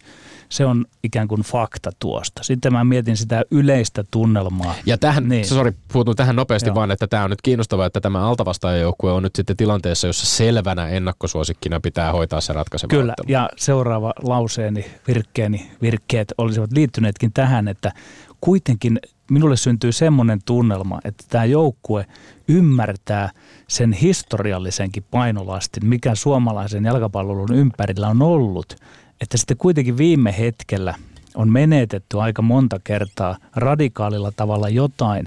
C: se on ikään kuin fakta tuosta. Sitten mä mietin sitä yleistä tunnelmaa.
B: Ja tähän,
C: niin.
B: Sori, puutun tähän nopeasti
C: Joo.
B: vaan, että tämä on nyt kiinnostavaa, että tämä altavastaajajoukkue on nyt sitten tilanteessa, jossa selvänä ennakkosuosikkina pitää hoitaa se ratkaiseva
C: Kyllä,
B: ottelu.
C: ja seuraava lauseeni, virkkeeni, virkkeet olisivat liittyneetkin tähän, että kuitenkin minulle syntyy semmoinen tunnelma, että tämä joukkue ymmärtää sen historiallisenkin painolastin, mikä suomalaisen jalkapallon ympärillä on ollut, että sitten kuitenkin viime hetkellä on menetetty aika monta kertaa radikaalilla tavalla jotain,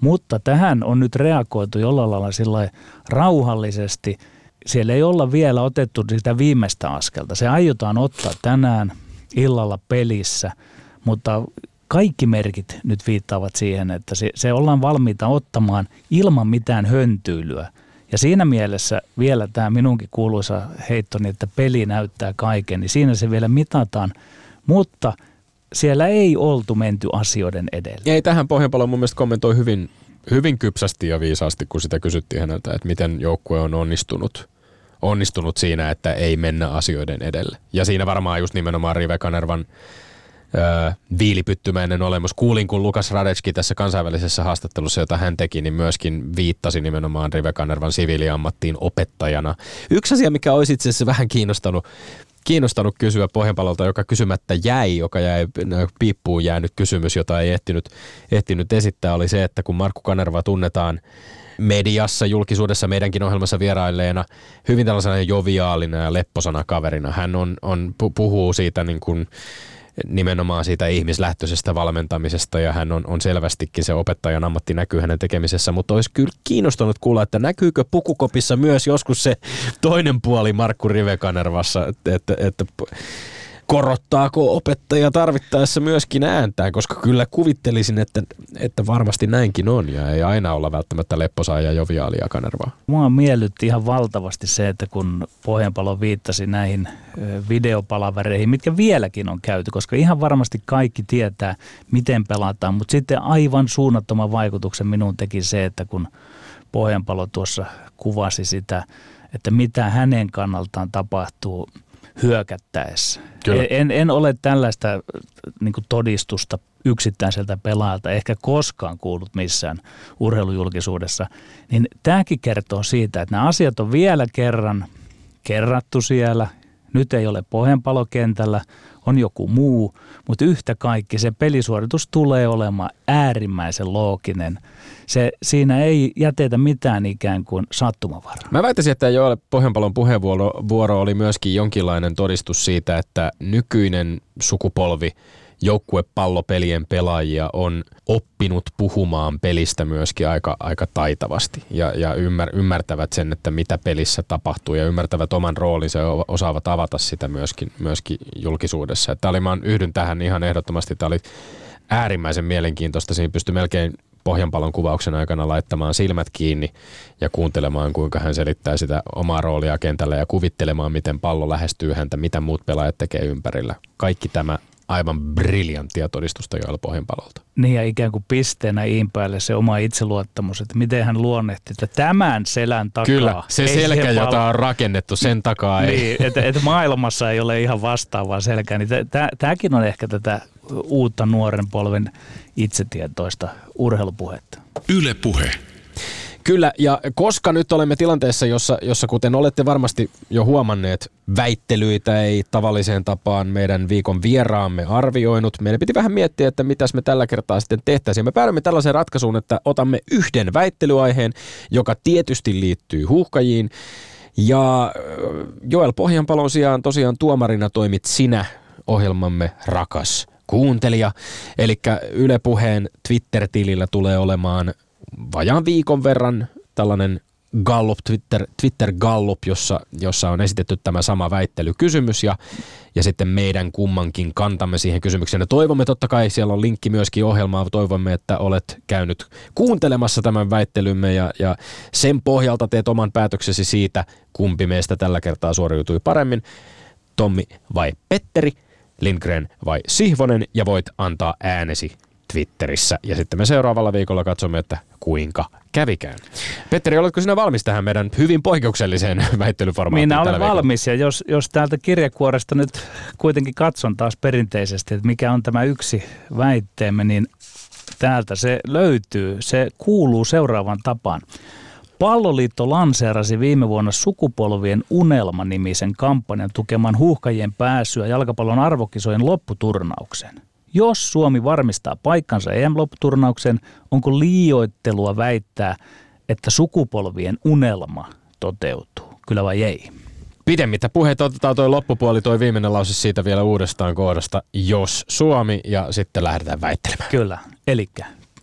C: mutta tähän on nyt reagoitu jollain lailla sillä rauhallisesti. Siellä ei olla vielä otettu sitä viimeistä askelta. Se aiotaan ottaa tänään illalla pelissä, mutta kaikki merkit nyt viittaavat siihen, että se, se ollaan valmiita ottamaan ilman mitään höntyylyä. Ja siinä mielessä vielä tämä minunkin kuuluisa heittoni, että peli näyttää kaiken, niin siinä se vielä mitataan. Mutta siellä ei oltu menty asioiden edelle.
B: Ei tähän Pohjanpalo mun mielestä kommentoi hyvin, hyvin kypsästi ja viisaasti, kun sitä kysyttiin häneltä, että miten joukkue on onnistunut, onnistunut siinä, että ei mennä asioiden edelle. Ja siinä varmaan just nimenomaan Rive Kanervan öö, viilipyttymäinen olemus. Kuulin, kun Lukas Radetski tässä kansainvälisessä haastattelussa, jota hän teki, niin myöskin viittasi nimenomaan Rive Kanervan siviiliammattiin opettajana. Yksi asia, mikä olisi itse asiassa vähän kiinnostanut kiinnostanut kysyä Pohjanpalolta, joka kysymättä jäi, joka jäi piippuun jäänyt kysymys, jota ei ehtinyt, ehtinyt esittää, oli se, että kun Markku Kanerva tunnetaan mediassa, julkisuudessa, meidänkin ohjelmassa vierailleena hyvin tällaisena joviaalina ja lepposana kaverina. Hän on, on, puhuu siitä niin kuin, nimenomaan siitä ihmislähtöisestä valmentamisesta ja hän on, on selvästikin se opettajan ammatti näkyy hänen tekemisessä, mutta olisi kyllä kiinnostunut kuulla, että näkyykö pukukopissa myös joskus se toinen puoli Markku Rivekanervassa, että, että, että korottaako opettaja tarvittaessa myöskin ääntää, koska kyllä kuvittelisin, että, että varmasti näinkin on ja ei aina olla välttämättä lepposaa ja joviaalia Kanervaa.
C: Mua miellytti ihan valtavasti se, että kun Pohjanpalo viittasi näihin videopalavereihin, mitkä vieläkin on käyty, koska ihan varmasti kaikki tietää, miten pelataan, mutta sitten aivan suunnattoman vaikutuksen minun teki se, että kun Pohjanpalo tuossa kuvasi sitä, että mitä hänen kannaltaan tapahtuu – hyökättäessä. Kyllä. En, en ole tällaista niin todistusta yksittäiseltä pelaajalta ehkä koskaan kuullut missään urheilujulkisuudessa, niin tämäkin kertoo siitä, että nämä asiat on vielä kerran kerrattu siellä. Nyt ei ole pohjanpalokentällä, on joku muu, mutta yhtä kaikki se pelisuoritus tulee olemaan äärimmäisen looginen. Se, siinä ei jätetä mitään ikään kuin sattumavaraa.
B: Mä väittäisin, että Joel Pohjanpalon puheenvuoro oli myöskin jonkinlainen todistus siitä, että nykyinen sukupolvi – joukkuepallopelien pelaajia on oppinut puhumaan pelistä myöskin aika, aika taitavasti ja, ja ymmär, ymmärtävät sen, että mitä pelissä tapahtuu ja ymmärtävät oman roolinsa ja osaavat avata sitä myöskin, myöskin julkisuudessa. Tämä oli, mä yhdyn tähän ihan ehdottomasti, tämä oli äärimmäisen mielenkiintoista, siinä pystyi melkein Pohjanpalon kuvauksen aikana laittamaan silmät kiinni ja kuuntelemaan, kuinka hän selittää sitä omaa roolia kentällä ja kuvittelemaan, miten pallo lähestyy häntä, mitä muut pelaajat tekee ympärillä. Kaikki tämä aivan briljanttia todistusta Joel Pohjanpalolta.
C: Niin ja ikään kuin pisteenä iin päälle se oma itseluottamus, että miten hän luonnehti, että tämän selän takaa.
B: Kyllä, se selkä, jota pal- on rakennettu, sen takaa
C: ei. Niin, että, että maailmassa ei ole ihan vastaavaa selkää, niin tämäkin on ehkä tätä uutta nuoren polven itsetietoista urheilupuhetta.
E: Yle puhe.
B: Kyllä, ja koska nyt olemme tilanteessa, jossa, jossa kuten olette varmasti jo huomanneet, väittelyitä ei tavalliseen tapaan meidän viikon vieraamme arvioinut. Meidän piti vähän miettiä, että mitäs me tällä kertaa sitten tehtäisiin. Me päädymme tällaiseen ratkaisuun, että otamme yhden väittelyaiheen, joka tietysti liittyy huuhkajiin. Ja Joel Pohjanpalon sijaan tosiaan tuomarina toimit sinä, ohjelmamme rakas kuuntelija. Eli Yle Puheen Twitter-tilillä tulee olemaan vajaan viikon verran tällainen Gallup, Twitter, Twitter Gallup, jossa, jossa on esitetty tämä sama väittelykysymys ja, ja sitten meidän kummankin kantamme siihen kysymykseen. Ja toivomme totta kai, siellä on linkki myöskin ohjelmaan, toivomme, että olet käynyt kuuntelemassa tämän väittelymme ja, ja sen pohjalta teet oman päätöksesi siitä, kumpi meistä tällä kertaa suoriutui paremmin, Tommi vai Petteri, Lindgren vai Sihvonen ja voit antaa äänesi Twitterissä. Ja sitten me seuraavalla viikolla katsomme, että kuinka kävikään. Petteri, oletko sinä valmis tähän meidän hyvin poikkeukselliseen väittelyformaattiin
C: Minä olen valmis ja jos, jos täältä kirjekuoresta nyt kuitenkin katson taas perinteisesti, että mikä on tämä yksi väitteemme, niin täältä se löytyy. Se kuuluu seuraavan tapaan. Palloliitto lanseerasi viime vuonna sukupolvien unelma-nimisen kampanjan tukemaan huuhkajien pääsyä jalkapallon arvokisojen lopputurnaukseen. Jos Suomi varmistaa paikkansa EM-lopputurnaukseen, onko liioittelua väittää, että sukupolvien unelma toteutuu? Kyllä vai ei?
B: Pidemmittä puheita otetaan tuo loppupuoli, toi viimeinen lause siitä vielä uudestaan kohdasta, jos Suomi, ja sitten lähdetään väittelemään.
C: Kyllä, eli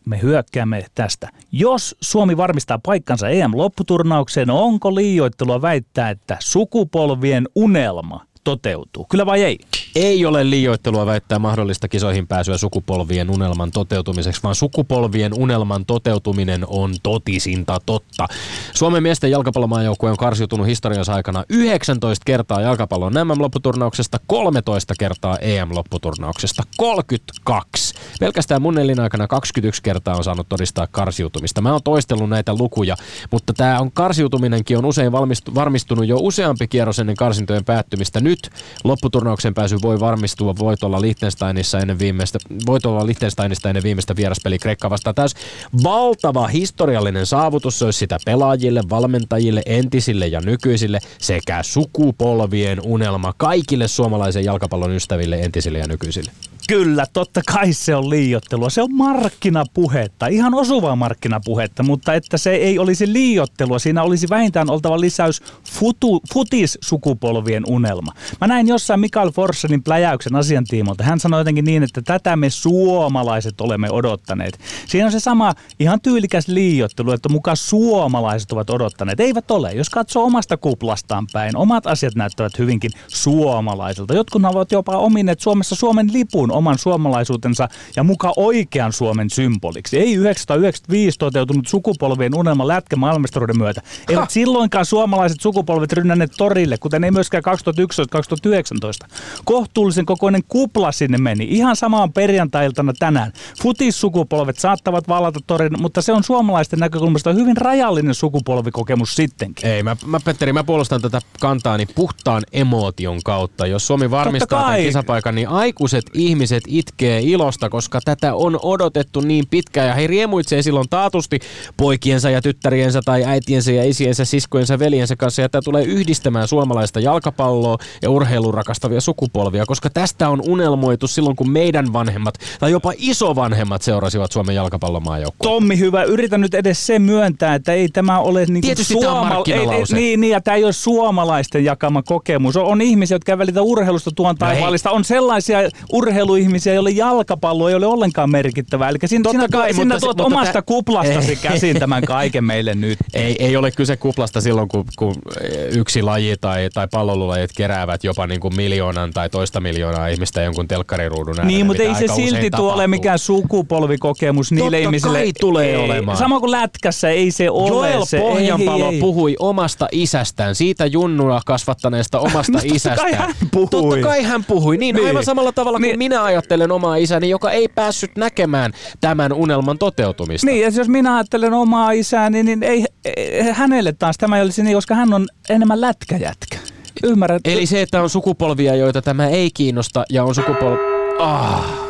C: me hyökkäämme tästä. Jos Suomi varmistaa paikkansa EM-lopputurnaukseen, onko liioittelua väittää, että sukupolvien unelma toteutuu? Kyllä vai ei?
B: Ei ole liioittelua väittää mahdollista kisoihin pääsyä sukupolvien unelman toteutumiseksi, vaan sukupolvien unelman toteutuminen on totisinta totta. Suomen miesten jalkapallomaajoukkue on karsiutunut historiansa aikana 19 kertaa jalkapallon MM-lopputurnauksesta, 13 kertaa EM-lopputurnauksesta, 32 Pelkästään mun elinaikana 21 kertaa on saanut todistaa karsiutumista. Mä oon toistellut näitä lukuja, mutta tämä on karsiutuminenkin on usein valmistu, varmistunut jo useampi kierros ennen karsintojen päättymistä. Nyt lopputurnauksen pääsy voi varmistua voitolla Liechtensteinissa ennen viimeistä, voitolla Liechtensteinista ennen viimeistä vieraspeli Kreikka vastaan. Täys valtava historiallinen saavutus, se olisi sitä pelaajille, valmentajille, entisille ja nykyisille sekä sukupolvien unelma kaikille suomalaisen jalkapallon ystäville, entisille ja nykyisille.
C: Kyllä, totta kai se on liiottelua. Se on markkinapuhetta, ihan osuvaa markkinapuhetta, mutta että se ei olisi liiottelua. Siinä olisi vähintään oltava lisäys futu, futis-sukupolvien unelma. Mä näin jossain Mikael Forssenin pläjäyksen asiantiimolta. Hän sanoi jotenkin niin, että tätä me suomalaiset olemme odottaneet. Siinä on se sama ihan tyylikäs liiottelu, että mukaan suomalaiset ovat odottaneet. Eivät ole. Jos katsoo omasta kuplastaan päin, omat asiat näyttävät hyvinkin suomalaisilta. Jotkut ovat jopa omineet Suomessa Suomen lipun oman suomalaisuutensa ja muka oikean Suomen symboliksi. Ei 1995 toteutunut sukupolvien unelma lätkä maailmastaruuden myötä. Eivät ha. silloinkaan suomalaiset sukupolvet rynnänneet torille, kuten ei myöskään 2011-2019. Kohtuullisen kokoinen kupla sinne meni. Ihan samaan perjantailtana tänään. Futissukupolvet saattavat vallata torin, mutta se on suomalaisten näkökulmasta hyvin rajallinen sukupolvikokemus sittenkin.
B: Ei, mä, mä Petteri, mä puolustan tätä kantaani puhtaan emootion kautta. Jos Suomi varmistaa tämän kisapaikan, niin aikuiset ihmiset ihmiset itkee ilosta, koska tätä on odotettu niin pitkään ja he riemuitsee silloin taatusti poikiensa ja tyttäriensä tai äitiensä ja isiensä, siskojensa, veljensä kanssa ja tämä tulee yhdistämään suomalaista jalkapalloa ja urheilun rakastavia sukupolvia, koska tästä on unelmoitu silloin, kun meidän vanhemmat tai jopa isovanhemmat seurasivat Suomen jalkapallomaajoukkueen.
C: Tommi, hyvä, yritän nyt edes se myöntää, että ei tämä ole niin
B: Tietysti suoma-
C: ei, ei, niin, niin, ja tämä ei ole suomalaisten jakama kokemus. On, on ihmisiä, jotka ei välitä urheilusta tuon no taivaalista. On sellaisia urheilu ihmisiä, joille jalkapallo ei ole ollenkaan merkittävää. Eli sinä, sinä, kai, sinä mutta, tuot mutta omasta tä... kuplastasi ei, käsin tämän kaiken meille nyt.
B: Ei, ei ole kyse kuplasta silloin, kun, kun yksi laji tai, tai pallolulajit keräävät jopa niin kuin miljoonan tai toista miljoonaa ihmistä jonkun telkkariruudun äärellä.
C: Niin, mutta ei se silti tuo ole mikään sukupolvikokemus niille
B: Totta
C: ihmisille.
B: Kai tulee ei, olemaan.
C: Sama kuin lätkässä, ei se ole
B: Joel
C: se.
B: Pohjanpalo ei, ei. puhui omasta isästään, siitä junnua kasvattaneesta omasta no, isästään.
C: Totta kai hän puhui.
B: Totta kai hän puhui, niin, niin. aivan samalla tavalla kuin niin. minä ajattelen omaa isäni, joka ei päässyt näkemään tämän unelman toteutumista.
C: Niin, ja jos minä ajattelen omaa isääni, niin ei, ei hänelle taas tämä ei olisi niin, koska hän on enemmän lätkäjätkä. Ymmärrät?
B: Eli se, että on sukupolvia, joita tämä ei kiinnosta, ja on sukupolvi... Ah.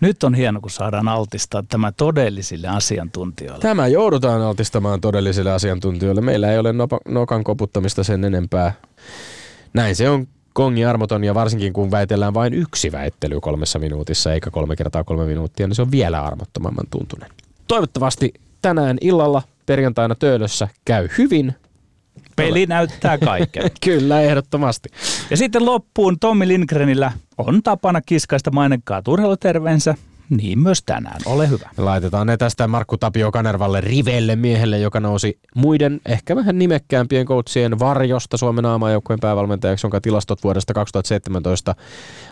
C: Nyt on hieno, kun saadaan altistaa tämä todellisille asiantuntijoille.
B: Tämä joudutaan altistamaan todellisille asiantuntijoille. Meillä ei ole nokan koputtamista sen enempää. Näin se on kongi armoton ja varsinkin kun väitellään vain yksi väittely kolmessa minuutissa eikä kolme kertaa kolme minuuttia, niin se on vielä armottomamman tuntunen. Toivottavasti tänään illalla perjantaina Töölössä käy hyvin.
C: Peli näyttää kaiken.
B: Kyllä, ehdottomasti.
C: Ja sitten loppuun Tommi Lindgrenillä on tapana kiskaista mainekkaat urheiluterveensä niin myös tänään. Ole hyvä.
B: Laitetaan ne tästä Markku Tapio Kanervalle rivelle miehelle, joka nousi muiden ehkä vähän nimekkäämpien coachien varjosta Suomen aamajoukkueen päävalmentajaksi, jonka tilastot vuodesta 2017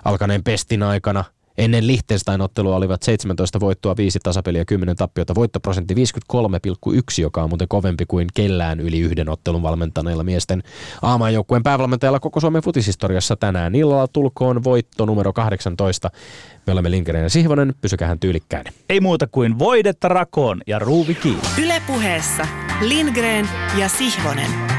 B: alkaneen pestin aikana – Ennen Liechtenstein-ottelua olivat 17 voittoa, 5 tasapeliä, 10 tappiota. Voittoprosentti 53,1, joka on muuten kovempi kuin kellään yli yhden ottelun valmentaneilla miesten aamajoukkueen päävalmentajalla koko Suomen futishistoriassa tänään. Illalla tulkoon voitto numero 18. Me olemme Lindgren ja Sihvonen, pysykähän tyylikkään.
C: Ei muuta kuin voidetta rakoon ja ruuvi kiinni.
A: Ylepuheessa Lindgren ja Sihvonen.